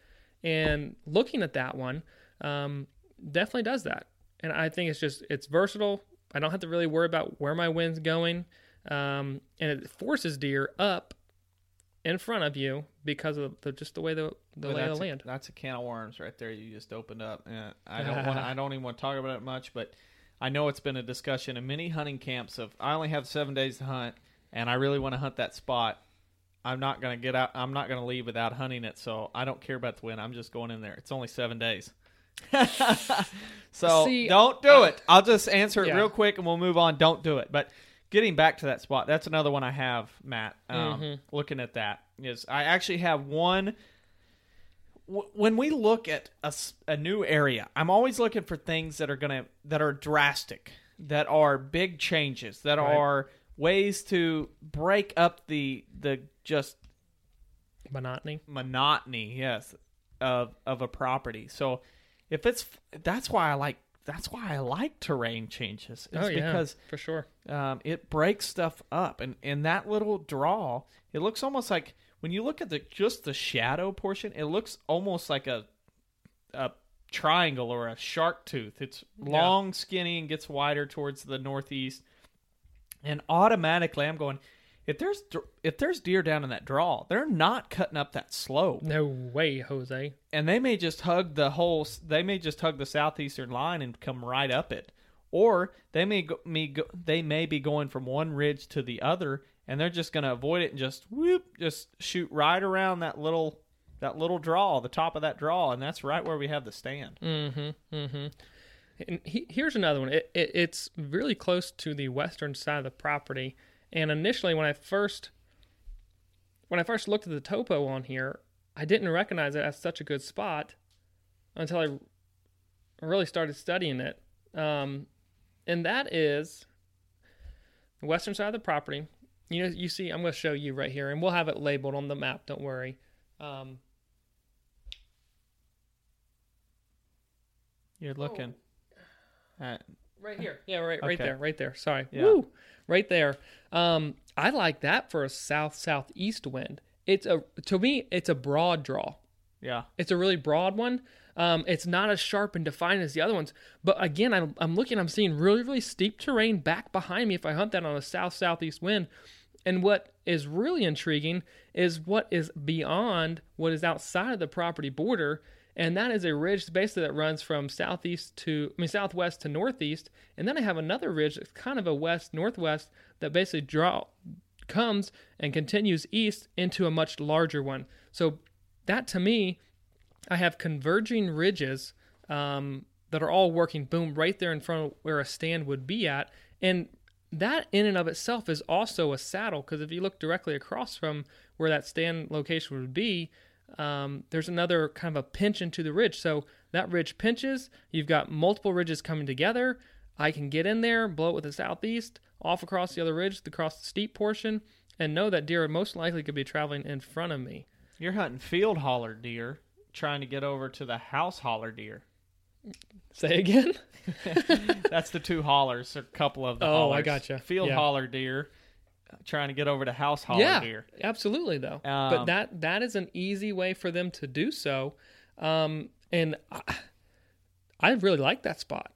And looking at that one, um, definitely does that. And I think it's just, it's versatile. I don't have to really worry about where my wind's going. Um, and it forces deer up in front of you because of the, just the way the, the Well, lay of the a- land. that's a can of worms right there. You just opened up. And I don't want. *laughs* I don't even want to talk about it much, but I know it's been a discussion in many hunting camps of I only have seven days to hunt, and I really want to hunt that spot. I'm not gonna get out. I'm not gonna leave without hunting it. So I don't care about the win. I'm just going in there. It's only seven days. *laughs* so See, don't do it. I'll just answer it Yeah. real quick and we'll move on. Don't do it. But getting back to that spot, that's another one I have, Matt. Um, Mm-hmm. Looking at that is I actually have one. w- When we look at a new area, I'm always looking for things that are gonna that are drastic, that are big changes, that Right. are ways to break up the the just Monotony. monotony, yes, of of a property. So if it's that's why I like that's why I like terrain changes. It's oh, yeah. because for sure. um, it breaks stuff up, and and that little draw, it looks almost like when you look at the just the shadow portion, it looks almost like a a triangle or a shark tooth. It's long, skinny, and gets wider towards the northeast. And automatically, I'm going. If there's if there's deer down in that draw, they're not cutting up that slope No way, Jose. and they may just hug the whole they may just hug the southeastern line and come right up it or they may go, me go, they may be going from one ridge to the other and they're just going to avoid it and just whoop just shoot right around that little that little draw the top of that draw and that's right where we have the stand Mm-hmm. Mm-hmm. And he, here's another one. It, it, it's really close to the western side of the property. And initially, when I first when I first looked at the topo on here, I didn't recognize it as such a good spot until I really started studying it. Um, and that is the western side of the property. You know, you see, I'm going to show you right here, and we'll have it labeled on the map. Don't worry. Um, you're looking at Right here. Yeah, right right Okay. there. Right there. Sorry. Yeah. Woo! Right there. Um I like that for a south southeast wind. It's a to me it's a broad draw. yeah It's a really broad one. Um, it's not as sharp and defined as the other ones. But again, I'm, I'm looking, I'm seeing really, really steep terrain back behind me if I hunt that on a south southeast wind. And what is really intriguing is what is beyond what is outside of the property border. And that is a ridge basically that runs from southeast to, I mean, southwest to northeast. And then I have another ridge that's kind of a west northwest that basically draw comes and continues east into a much larger one. So that to me I have converging ridges um, that are all working boom right there in front of where a stand would be at. And that in and of itself is also a saddle because if you look directly across from where that stand location would be, um, there's another kind of a pinch into the ridge. So that ridge pinches, you've got multiple ridges coming together. I can get in there, blow it with the southeast, off across the other ridge, across the steep portion, and know that deer most likely could be traveling in front of me. you're hunting field holler deer trying to get over to the house holler deer Say again? *laughs* That's the two hollers, a couple of the Oh, I hollers. gotcha. Field Yeah. holler deer, trying to get over to house holler yeah, deer. absolutely though. Um, but that that is an easy way for them to do so, um, and I, I really like that spot.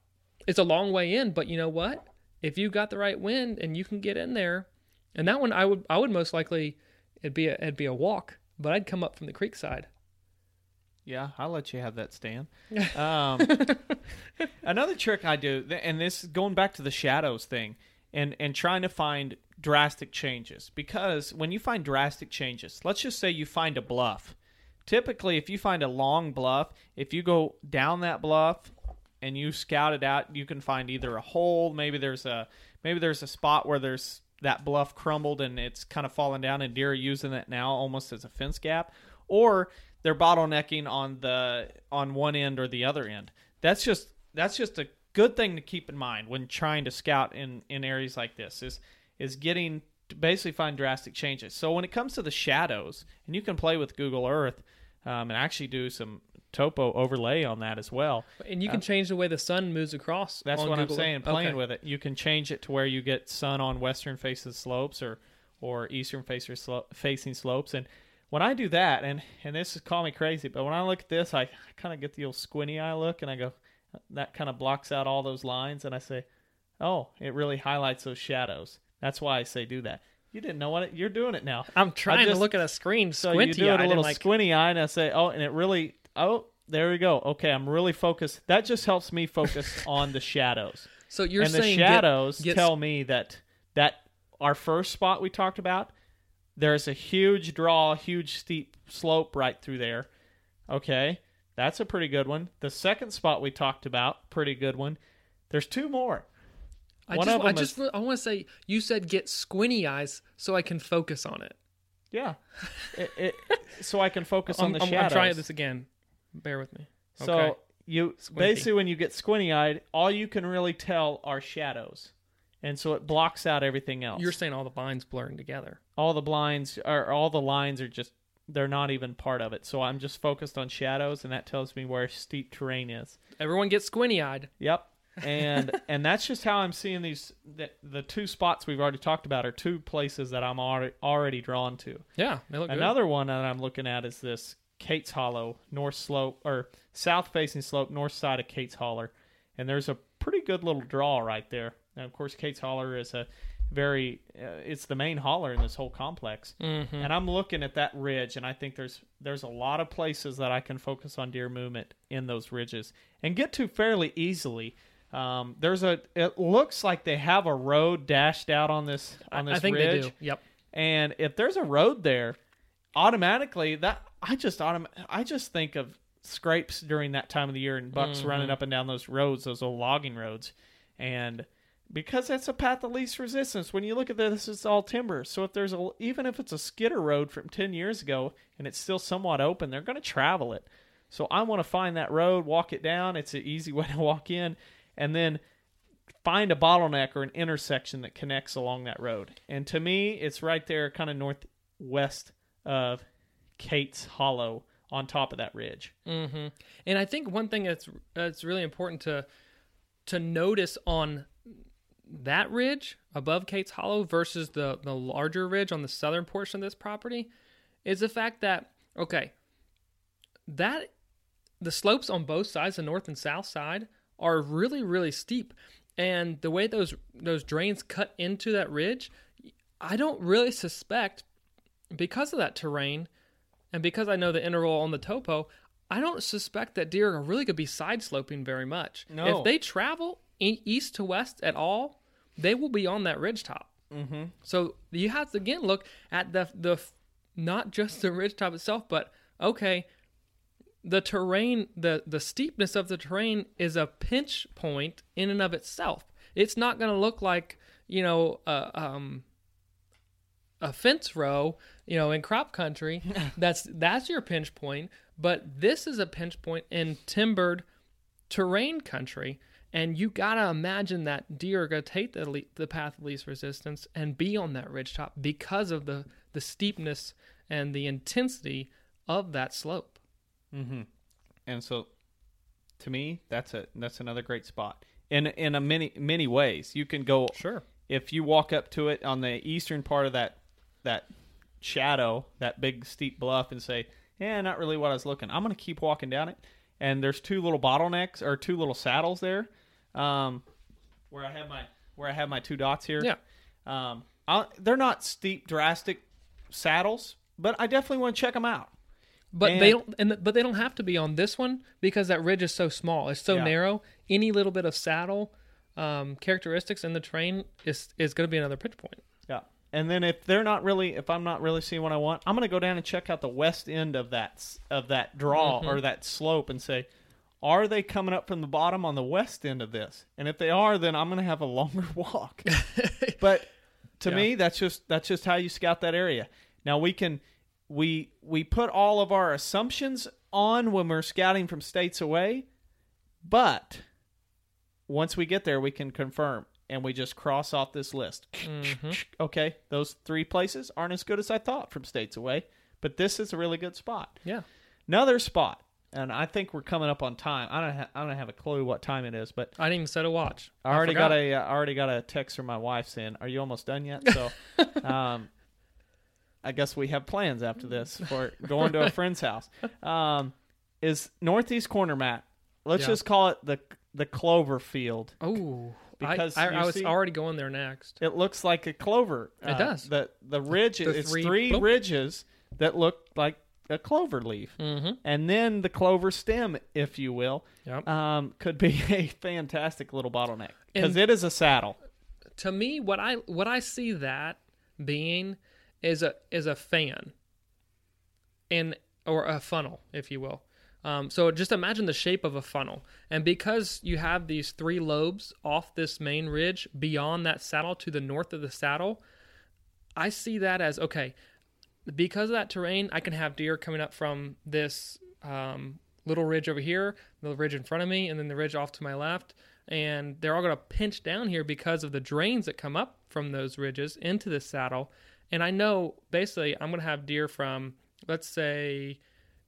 It's a long way in, but you know what? If you got the right wind and you can get in there, And that one, I would I would most likely it'd be a, it'd be a walk, but I'd come up from the creek side. Yeah, I'll let you have that, Stan. *laughs* Um, another trick I do, and this going back to the shadows thing, and and trying to find drastic changes because when you find drastic changes, let's just say you find a bluff. Typically, if you find a long bluff, if you go down that bluff and you scout it out, you can find either a hole, maybe there's a maybe there's a spot where there's that bluff crumbled and it's kind of fallen down and deer are using it now almost as a fence gap, or they're bottlenecking on the on one end or the other end. That's just that's just a good thing to keep in mind when trying to scout in in areas like this is is getting to basically find drastic changes. So when it comes to the shadows, and you can play with Google Earth um, and actually do some topo overlay on that as well. And you can change the way the sun moves across. That's what Google. I'm saying. Playing Okay. with it, you can change it to where you get sun on western facing slopes or or eastern facing slo- facing slopes. And when I do that, and and this is call me crazy, but when I look at this, I, I kind of get the old squinty eye look, and I go, that kind of blocks out all those lines, and I say, oh, it really highlights those shadows. That's why I say do that. You didn't know what it, you're doing it now. I'm trying just- to look at a screen So you do it a little like squinty eye, and I say, "Oh," and it really, oh, there we go. Okay, I'm really focused. That just helps me focus *laughs* on the shadows. so you're and the saying get- shadows get- tell me that that our first spot we talked about, there's a huge draw, huge steep slope right through there. Okay, that's a pretty good one. The second spot we talked about, pretty good one. There's two more. I one just, I just, is- I want to say you said get squinty eyes so I can focus on it. Yeah, it, it, so I can focus *laughs* on the I'm- shadows. I'm trying this again. Bear with me. So Okay. you Squinty. basically when you get squinty eyed, all you can really tell are shadows, and so it blocks out everything else. You're saying all the blinds blurring together. all the blinds are all the lines are just they're not even part of it. So I'm just focused on shadows, and that tells me where steep terrain is. Everyone gets squinty eyed. Yep. And and that's just how I'm seeing these. The, the two spots we've already talked about are two places that I'm already already drawn to. Yeah, they look Another one that I'm looking at is this Kate's Hollow north slope or south facing slope north side of Kate's Holler, and there's a pretty good little draw right there. And of course, Kate's Holler is a very uh, it's the main holler in this whole complex. Mm-hmm. And I'm looking at that ridge, and I think there's there's a lot of places that I can focus on deer movement in those ridges and get to fairly easily. Um, there's a it looks like they have a road dashed out on this on this I think ridge. they do. Yep. And if there's a road there, automatically that I just autom- I just think of scrapes during that time of the year and bucks Mm-hmm. running up and down those roads, those old logging roads, and because that's a path of least resistance. When you look at this, it's all timber. So if there's a even if it's a skidder road from ten years ago and it's still somewhat open, they're going to travel it. So I want to find that road, walk it down. It's an easy *laughs* way to walk in, and then find a bottleneck or an intersection that connects along that road. And to me, it's right there, kind of northwest of Kate's Hollow, on top of that ridge. Mm-hmm. And I think one thing that's that's really important to to notice on that ridge above Kate's Hollow versus the the larger ridge on the southern portion of this property is the fact that okay, that the slopes on both sides, the north and south side, are really really steep, and the way those those drains cut into that ridge, I don't really suspect because of that terrain and because I know the interval on the topo, I don't suspect that deer are really going to be side sloping very much. No. If they travel east to west at all, they will be on that ridge top. Mm-hmm. So you have to again look at the the not just the ridge top itself, but okay, the terrain, the the steepness of the terrain is a pinch point in and of itself. It's not going to look like you know uh, um, a fence row, you know, in crop country. *laughs* that's that's your pinch point, but this is a pinch point in timbered terrain country, and you gotta imagine that deer are gonna take the le- the path of least resistance and be on that ridge top because of the the steepness and the intensity of that slope. And so, to me, that's a that's another great spot. In in a many many ways, you can go Sure. if you walk up to it on the eastern part of that that shadow, that big steep bluff, and say, "Yeah, not really what I was looking." I'm going to keep walking down it, and there's two little bottlenecks or two little saddles there, um, where I have my where I have my two dots here. Yeah. Um, I, they're not steep, drastic saddles, but I definitely want to check them out. But And- they don't, and but they don't have to be on this one because that ridge is so small. It's so Yeah. narrow. Any little bit of saddle um, characteristics in the terrain is is going to be another pinch point. Yeah. And then if they're not really, if I'm not really seeing what I want, I'm going to go down and check out the west end of that of that draw or that slope and say, are they coming up from the bottom on the west end of this? And if they are, then I'm going to have a *laughs* longer walk. *laughs* but to Yeah. me, that's just that's just how you scout that area. Now we can we we put all of our assumptions on when we're scouting from states away, but once we get there, we can confirm and we just cross off this list. *tsk* Okay, those three places aren't as good as I thought from states away, but this is a really good spot. Yeah. Another spot, and I think we're coming up on time. I don't ha- I don't have a clue what time it is, but I didn't even set a watch. I already got a uh, I already got a text from my wife saying, "Are you almost done yet?" *laughs* So, um, I guess we have plans after this for *laughs* going to a friend's house. Um, is northeast corner, Matt? Let's Yeah. just call it the the clover field. Oh, Because I, I, you I was see- already going there next. It looks like a clover. It does. The the ridge. The it's three- three ridges that look like a clover leaf, Mm-hmm. and then the clover stem, if you will, Yep. um, could be *laughs* a fantastic little bottleneck because And- it is a saddle. to me, what I what I see that being is a is a fan, and or a funnel, if you will. Um, so just imagine the shape of a funnel, and because you have these three lobes off this main ridge beyond that saddle to the north of the saddle, I see that as okay. Because of that terrain, I can have deer coming up from this um, little ridge over here, the ridge in front of me, and then the ridge off to my left. And they're all going to pinch down here because of the drains that come up from those ridges into the saddle. And I know basically I'm going to have deer from, let's say,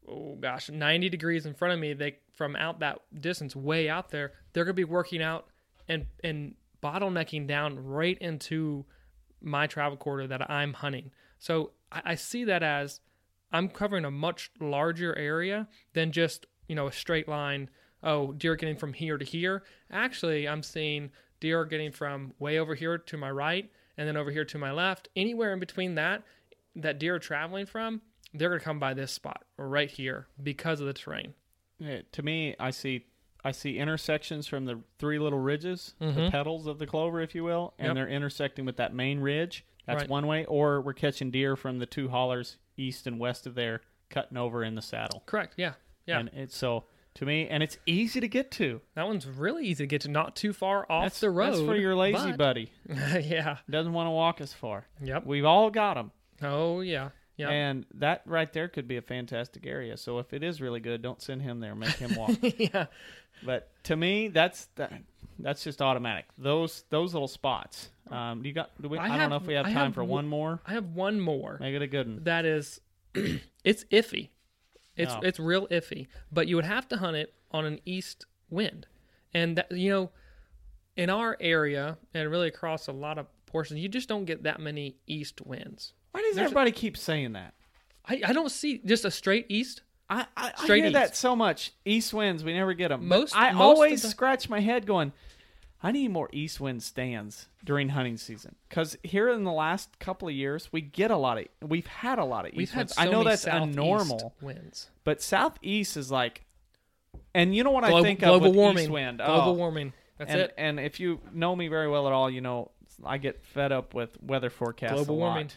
oh gosh, 90 degrees in front of me. They from out that distance, way out there, they're going to be working out and and bottlenecking down right into my travel corridor that I'm hunting. So I, I see that as I'm covering a much larger area than just you know a straight line. Oh, deer getting from here to here. Actually, I'm seeing deer getting from way over here to my right, and then over here to my left. Anywhere in between that, that deer are traveling from, they're gonna come by this spot right here because of the terrain. Yeah, to me, I see I see intersections from the three little ridges, the mm-hmm. petals of the clover, if you will, and Yep. they're intersecting with that main ridge. That's Right. one way. Or we're catching deer from the two hollers east and west of there, cutting over in the saddle. Correct. Yeah. Yeah. And it's so to me, and it's easy to get to. that one's really easy to get to, not too far off That's the road. That's for your lazy but- buddy. *laughs* yeah. Doesn't want to walk as far. Yep. We've all got them. Oh yeah. Yeah. And that right there could be a fantastic area. So if it is really good, don't send him there. Make him walk. *laughs* yeah. But to me, that's that, that's just automatic. Those those little spots. Um, do you got? Do we, I I, don't know if we have I time have for one more. I have one more. Make it a good one. that is *clears throat* it's iffy. It's it's real iffy. But you would have to hunt it on an east wind. And that you know, in our area and really across a lot of portions, you just don't get that many east winds. Why does There's- everybody keep saying that? I, I don't see just a straight east. I I, I hear that so much. East winds, we never get them. Most- I most always the- scratch my head going. I need more east wind stands during hunting season because here in the last couple of years we get a lot of we've had a lot of east We've had winds. so I know that's a normal, winds. but southeast is like, and you know what I think of global with warming. east wind. Global Oh. warming. That's and, it. And if you know me very well at all, you know I get fed up with weather forecasts. Global a lot. warming.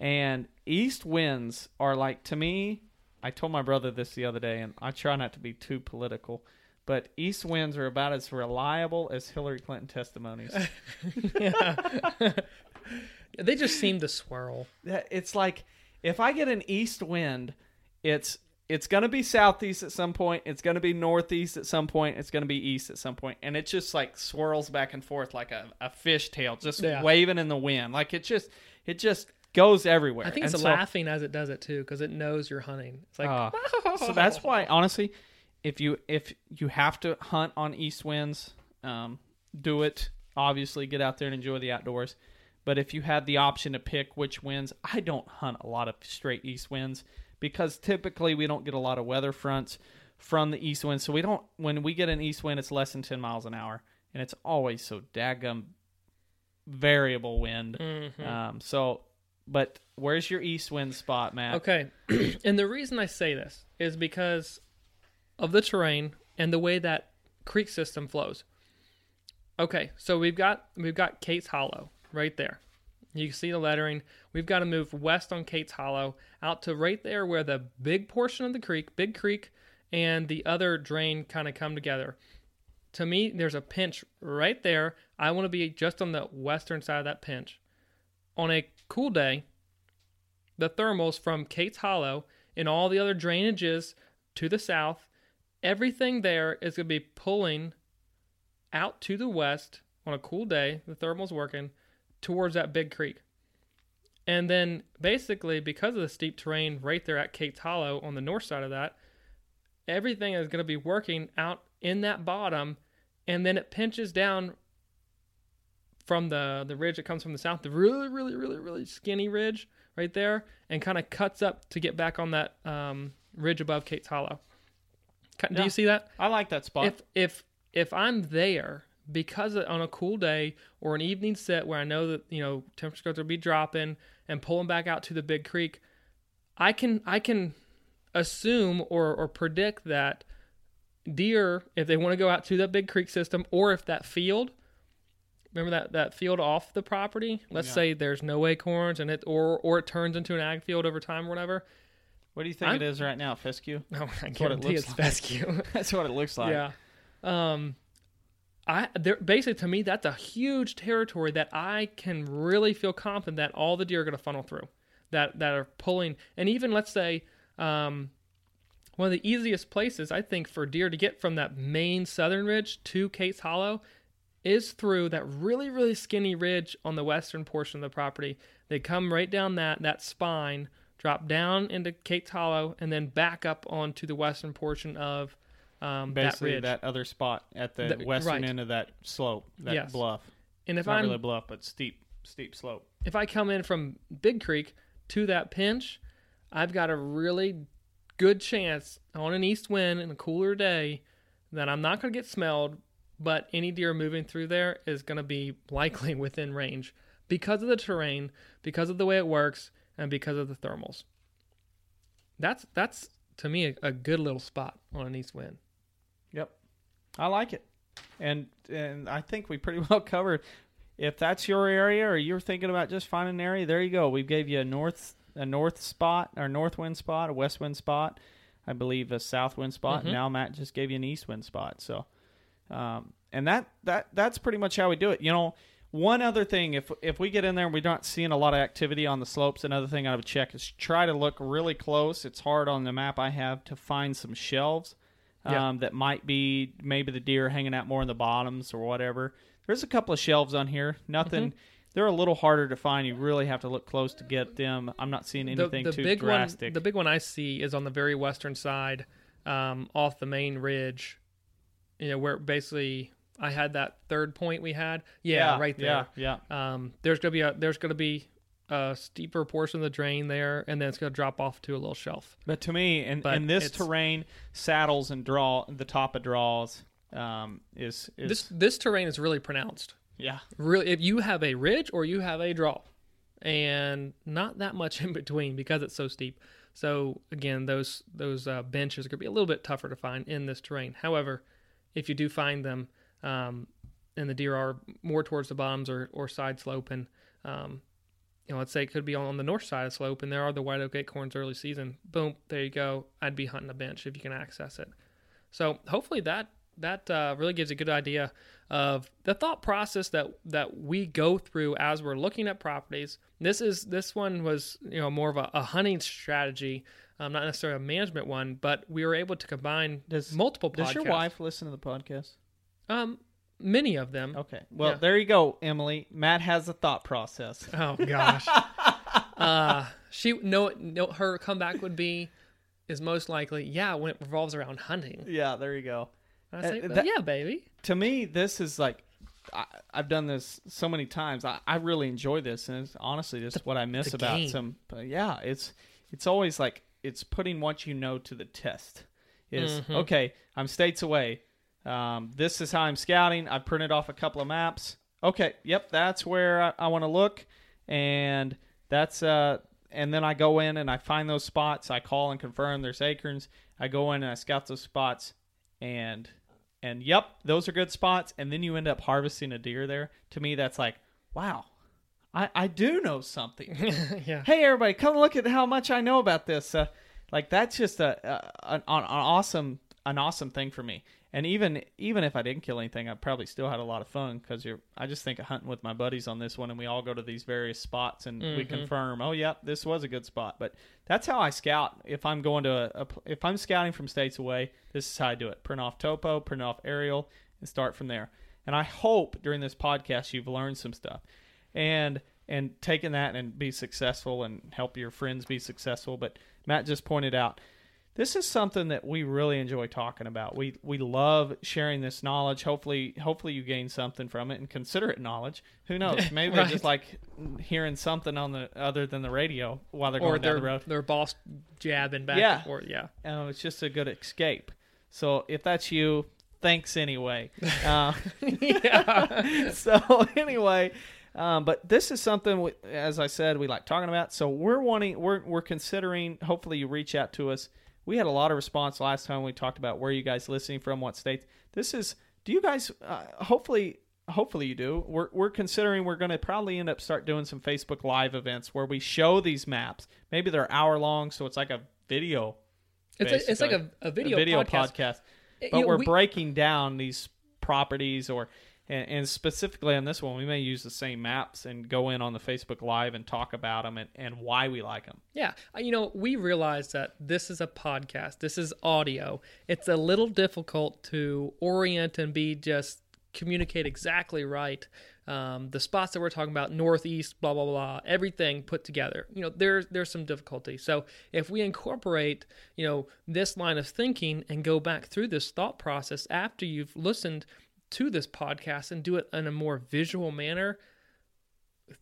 And east winds are like to me. I told my brother this the other day, and I try not to be too political, but east winds are about as reliable as Hillary Clinton testimonies. *laughs* They just seem to swirl. It's like if I get an east wind, it's it's going to be southeast at some point. It's going to be northeast at some point. It's going to be east at some point, and it just like swirls back and forth like a, a fish tail, just Yeah. waving in the wind. Like it just it just goes everywhere. I think And it's so- laughing as it does it too, because it knows you're hunting. It's like Uh, *laughs* so that's why honestly, if you if you have to hunt on east winds, um, do it. Obviously, get out there and enjoy the outdoors. But if you had the option to pick which winds, I don't hunt a lot of straight east winds because typically we don't get a lot of weather fronts from the east wind. So we don't when we get an east wind, it's less than ten miles an hour, and it's always so daggum variable wind. Mm-hmm. Um, so, but where's your east wind spot, Matt? Okay. *clears throat* and the reason I say this is because of the terrain and the way that creek system flows. Okay, so we've got we've got Kate's Hollow right there. You can see the lettering. We've got to move west on Kate's Hollow out to right there where the big portion of the creek, Big Creek, and the other drain kind of come together. To me, there's a pinch right there. I want to be just on the western side of that pinch. On a cool day, the thermals from Kate's Hollow and all the other drainages to the south, everything there is going to be pulling out to the west on a cool day. The thermal's working towards that big creek. And then basically, because of the steep terrain right there at Kate's Hollow on the north side of that, everything is going to be working out in that bottom. And then it pinches down from the, the ridge that comes from the south, the really, really, really, really skinny ridge right there, and kind of cuts up to get back on that um, ridge above Kate's Hollow. Do Yeah. you see that? I like that spot. if if if I'm there because of, on a cool day or an evening set where I know that you know temperatures going to be dropping and pulling back out to the big creek, I can I can assume or or predict that deer if they want to go out to that big creek system or if that field remember that that field off the property let's Yeah. say there's no acorns and it or or it turns into an ag field over time or whatever what do you think I'm- it is right now, Fescue? *laughs* no i what it guarantee looks it's like. fescue *laughs* That's what it looks like. Yeah. Um I there basically to me that's a huge territory that I can really feel confident that all the deer are going to funnel through. That that are pulling and even let's say um one of the easiest places I think for deer to get from that main southern ridge to Kate's Hollow is through that really really skinny ridge on the western portion of the property. They come right down that that spine, drop down into Kate's Hollow, and then back up onto the western portion of um, that Basically, ridge. that, other spot at the The- western right. end of that slope, that Yes. bluff. and if It's I'm really bluff, but steep, steep slope. if I come in from Big Creek to that pinch, I've got a really good chance on an east wind and a cooler day that I'm not going to get smelled, but any deer moving through there is going to be likely *laughs* within range because of the terrain, because of the way it works, and because of the thermals. That's that's to me a, a good little spot on an east wind. Yep, I like it, and and I think we pretty *laughs* well covered. If that's your area, or you're thinking about just finding an area, there you go. We gave you a north a north spot, or north wind spot, a west wind spot, I believe a south wind spot. Mhm. Now Matt just gave you an east wind spot. So, um, and that that that's pretty much how we do it. You know, one other thing, if if we get in there and we're not seeing a lot of activity on the slopes, another thing I would check is try to look really close. It's hard on the map I have to find some shelves um, Yeah. that might be maybe the deer hanging out more in the bottoms or whatever. There's a couple of shelves on here. Nothing. Mm-hmm. They're a little harder to find. You really have to look close to get them. I'm not seeing anything the, the too big drastic. one the big one i see is on the very western side um, off the main ridge you know where basically i had that third point we had. Yeah, right there. Yeah, yeah. um, there's gonna be a there's gonna be a steeper portion of the drain there and then it's gonna drop off to a little shelf. But to me, in, But in this terrain, saddles and draw the top of draws um, is is this this terrain is really pronounced. Yeah. Really if you have a ridge or you have a draw and not that much *laughs* in between because it's so steep. So again those those uh, benches are going to be a little bit tougher to find in this terrain. However if you do find them um, and the deer are more towards the bottoms or, or side sloping um, you know let's say it could be on the north side of slope and there are the white oak acorns early season boom there you go i'd be hunting a bench if you can access it so hopefully that that uh, really gives a good idea of the thought process that that we go through as we're looking at properties. This is this one was you know more of a, a hunting strategy, um, not necessarily a management one, but we were able to combine Does- multiple. Does your podcasts. wife listen to the podcast? Um, many of them. Okay. Well, Yeah. there you go, Emily. Matt has a thought process. *laughs* Oh gosh. *laughs* uh, she no no her comeback would be is most likely yeah when it revolves around hunting. Yeah, there you go. I say, Uh, "Well, that- yeah, baby. to me, this is like I, I've done this so many times. I, I really enjoy this, and it's honestly just what I miss the about game. some. But yeah, it's it's always like it's putting what you know to the test. Is Mm-hmm. okay. I'm states away. Um, this is how I'm scouting. I printed off a couple of maps. Okay, yep, that's where I, I want to look, and that's uh, and then I go in and I find those spots. I call and confirm there's acorns. I go in and I scout those spots, and and yep, those are good spots. And then you end up harvesting a deer there. To me, that's like, wow, I I do know something. *laughs* yeah. hey everybody come look at how much i know about this uh, like that's just a, a an, an awesome an awesome thing for me and even even if i didn't kill anything i probably still had a lot of fun because you're i just think of hunting with my buddies on this one and we all go to these various spots and we mm-hmm. confirm oh yep this was a good spot. But that's how i scout. If i'm going to a, a if i'm scouting from states away this is how i do it. Print off topo print off aerial and start from there. And i hope during this podcast you've learned some stuff. And and taking that and be successful and help your friends be successful. But Matt just pointed out this is something that we really enjoy talking about. We we love sharing this knowledge. Hopefully, hopefully you gain something from it and consider it knowledge. Who knows? *laughs* Maybe Right. just like hearing something on the other than the radio while they're Or going down the road. their boss jabbing back Yeah. and forth. Yeah. Uh, it's just a good escape. So if that's you, thanks anyway. *laughs* Uh, *laughs* so anyway, um, but this is something, we, as I said, we like talking about. So we're wanting, we're we're considering. Hopefully, you reach out to us. We had a lot of response last time we talked about where you guys listening from, what states. This is. Do you guys? Uh, hopefully. Hopefully you do. We're, we're considering we're going to probably end up start doing some Facebook Live events where we show these maps. Maybe they're hour long, so it's like a video It's, a, it's like a, video a video, podcast. podcast. You But know, we're we- breaking down these properties, or and, and specifically on this one, we may use the same maps and go in on the Facebook Live and talk about them and, and why we like them. Yeah, Uh, you know, we realize that this is a podcast. This is audio. It's a little difficult to orient and be just communicate exactly right. Um, the spots that we're talking about, northeast, blah blah blah, everything put together. You know, there's there's some difficulty. So if we incorporate, you know, this line of thinking and go back through this thought process after you've listened to this podcast and do it in a more visual manner,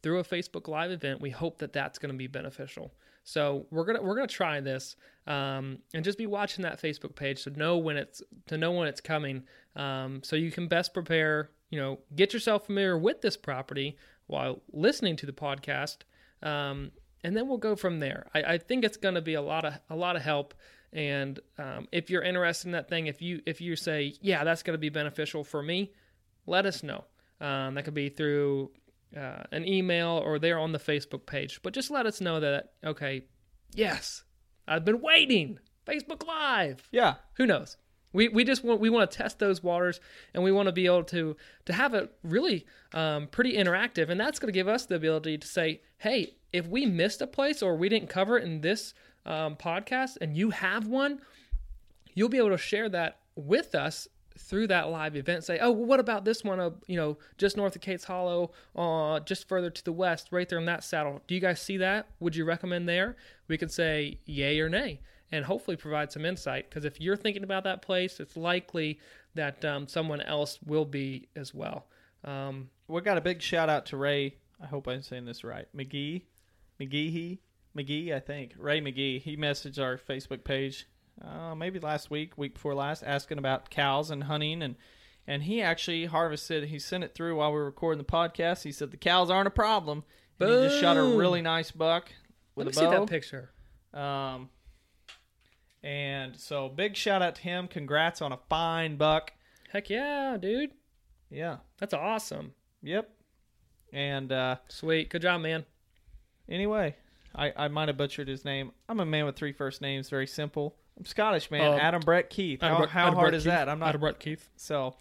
through a Facebook Live event, we hope that that's going to be beneficial. So we're gonna we're gonna try this um, and just be watching that Facebook page to know when it's to know when it's coming, um, so you can best prepare. You know, get yourself familiar with this property while listening to the podcast, um, and then we'll go from there. I, I think it's going to be a lot of a lot of help. And um, if you're interested in that thing, if you if you say yeah, that's going to be beneficial for me, let us know. Um, that could be through uh, an email or there on the Facebook page. But just let us know that, okay, yes, I've been waiting. Facebook Live. Yeah, Who knows? We, we just want we want to test those waters and we want to be able to to have it really um, pretty interactive and that's going to give us the ability to say hey if we missed a place or we didn't cover it in this um, podcast and you have one you'll be able to share that with us through that live event. Say oh well, what about this one uh, you know just north of Cates Hollow uh, just further to the west right there in that saddle? Do you guys see that? Would you recommend there? We can say yay or nay and hopefully provide some insight because if you're thinking about that place it's likely that um, someone else will be as well. Um, we got a big shout out to Ray. I hope I'm saying this right. McGee, McGee, McGee. I think Ray McGee. He messaged our Facebook page, uh, maybe last week, week before last, asking about cows and hunting and. And he actually harvested. He sent it through while we were recording the podcast. He said the cows aren't a problem. And he just shot a really nice buck with let me a see that picture Um, and so big shout out to him. Congrats on a fine buck. heck yeah dude Yeah. that's awesome Yep. And uh, sweet good job man anyway, I, I might have butchered his name. I'm a man with three first names. Very simple. I'm Scottish, man. Um, Adam Brett Keith. How, Adam how Adam hard Brett is Keith. that? I'm not. Adam Brett Keith So,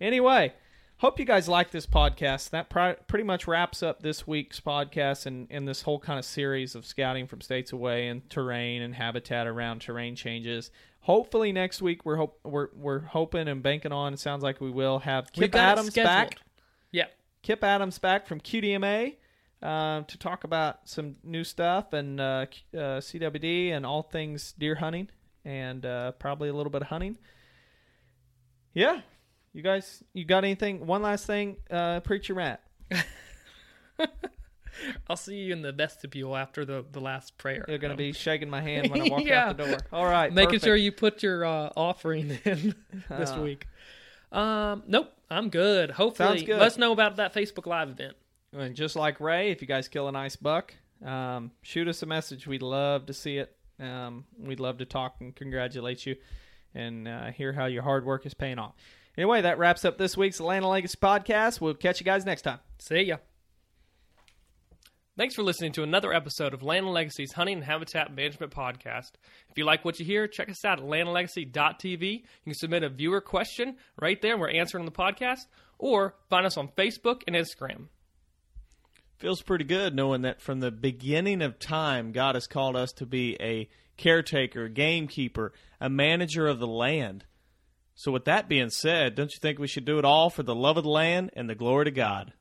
anyway, hope you guys like this podcast. That pri- pretty much wraps up this week's podcast and, and this whole kind of series of scouting from states away and terrain and habitat around terrain changes. Hopefully next week we're hope we're we're hoping and banking on. It sounds like we will have Kip Adams back. yeah Kip Adams back from QDMA uh, to talk about some new stuff and uh, uh, CWD and all things deer hunting and uh, probably a little bit of hunting. Yeah, you guys, you got anything? One last thing, uh, preacher Matt. *laughs* I'll see you in the vestibule after the, the last prayer. You're gonna be shaking my hand *laughs* when I walk Yeah. out the door. All right, making perfect. sure you put your uh, offering in *laughs* this Uh, week. Um, nope, I'm good. Hopefully, good. let us know about that Facebook Live event. And just like Ray, if you guys kill a nice buck, um, shoot us a message. We'd love to see it. Um, we'd love to talk and congratulate you and uh, hear how your hard work is paying off. Anyway, that wraps up this week's Land and Legacy podcast. We'll catch you guys next time. See ya. Thanks for listening to another episode of Land and Legacy's Hunting and Habitat Management Podcast. If you like what you hear, check us out at landandlegacy.tv. You can submit a viewer question right there, and we're answering on the podcast, or find us on Facebook and Instagram. Feels pretty good knowing that from the beginning of time, God has called us to be a caretaker, gamekeeper, a manager of the land. So, with that being said, don't you think we should do it all for the love of the land and the glory to God?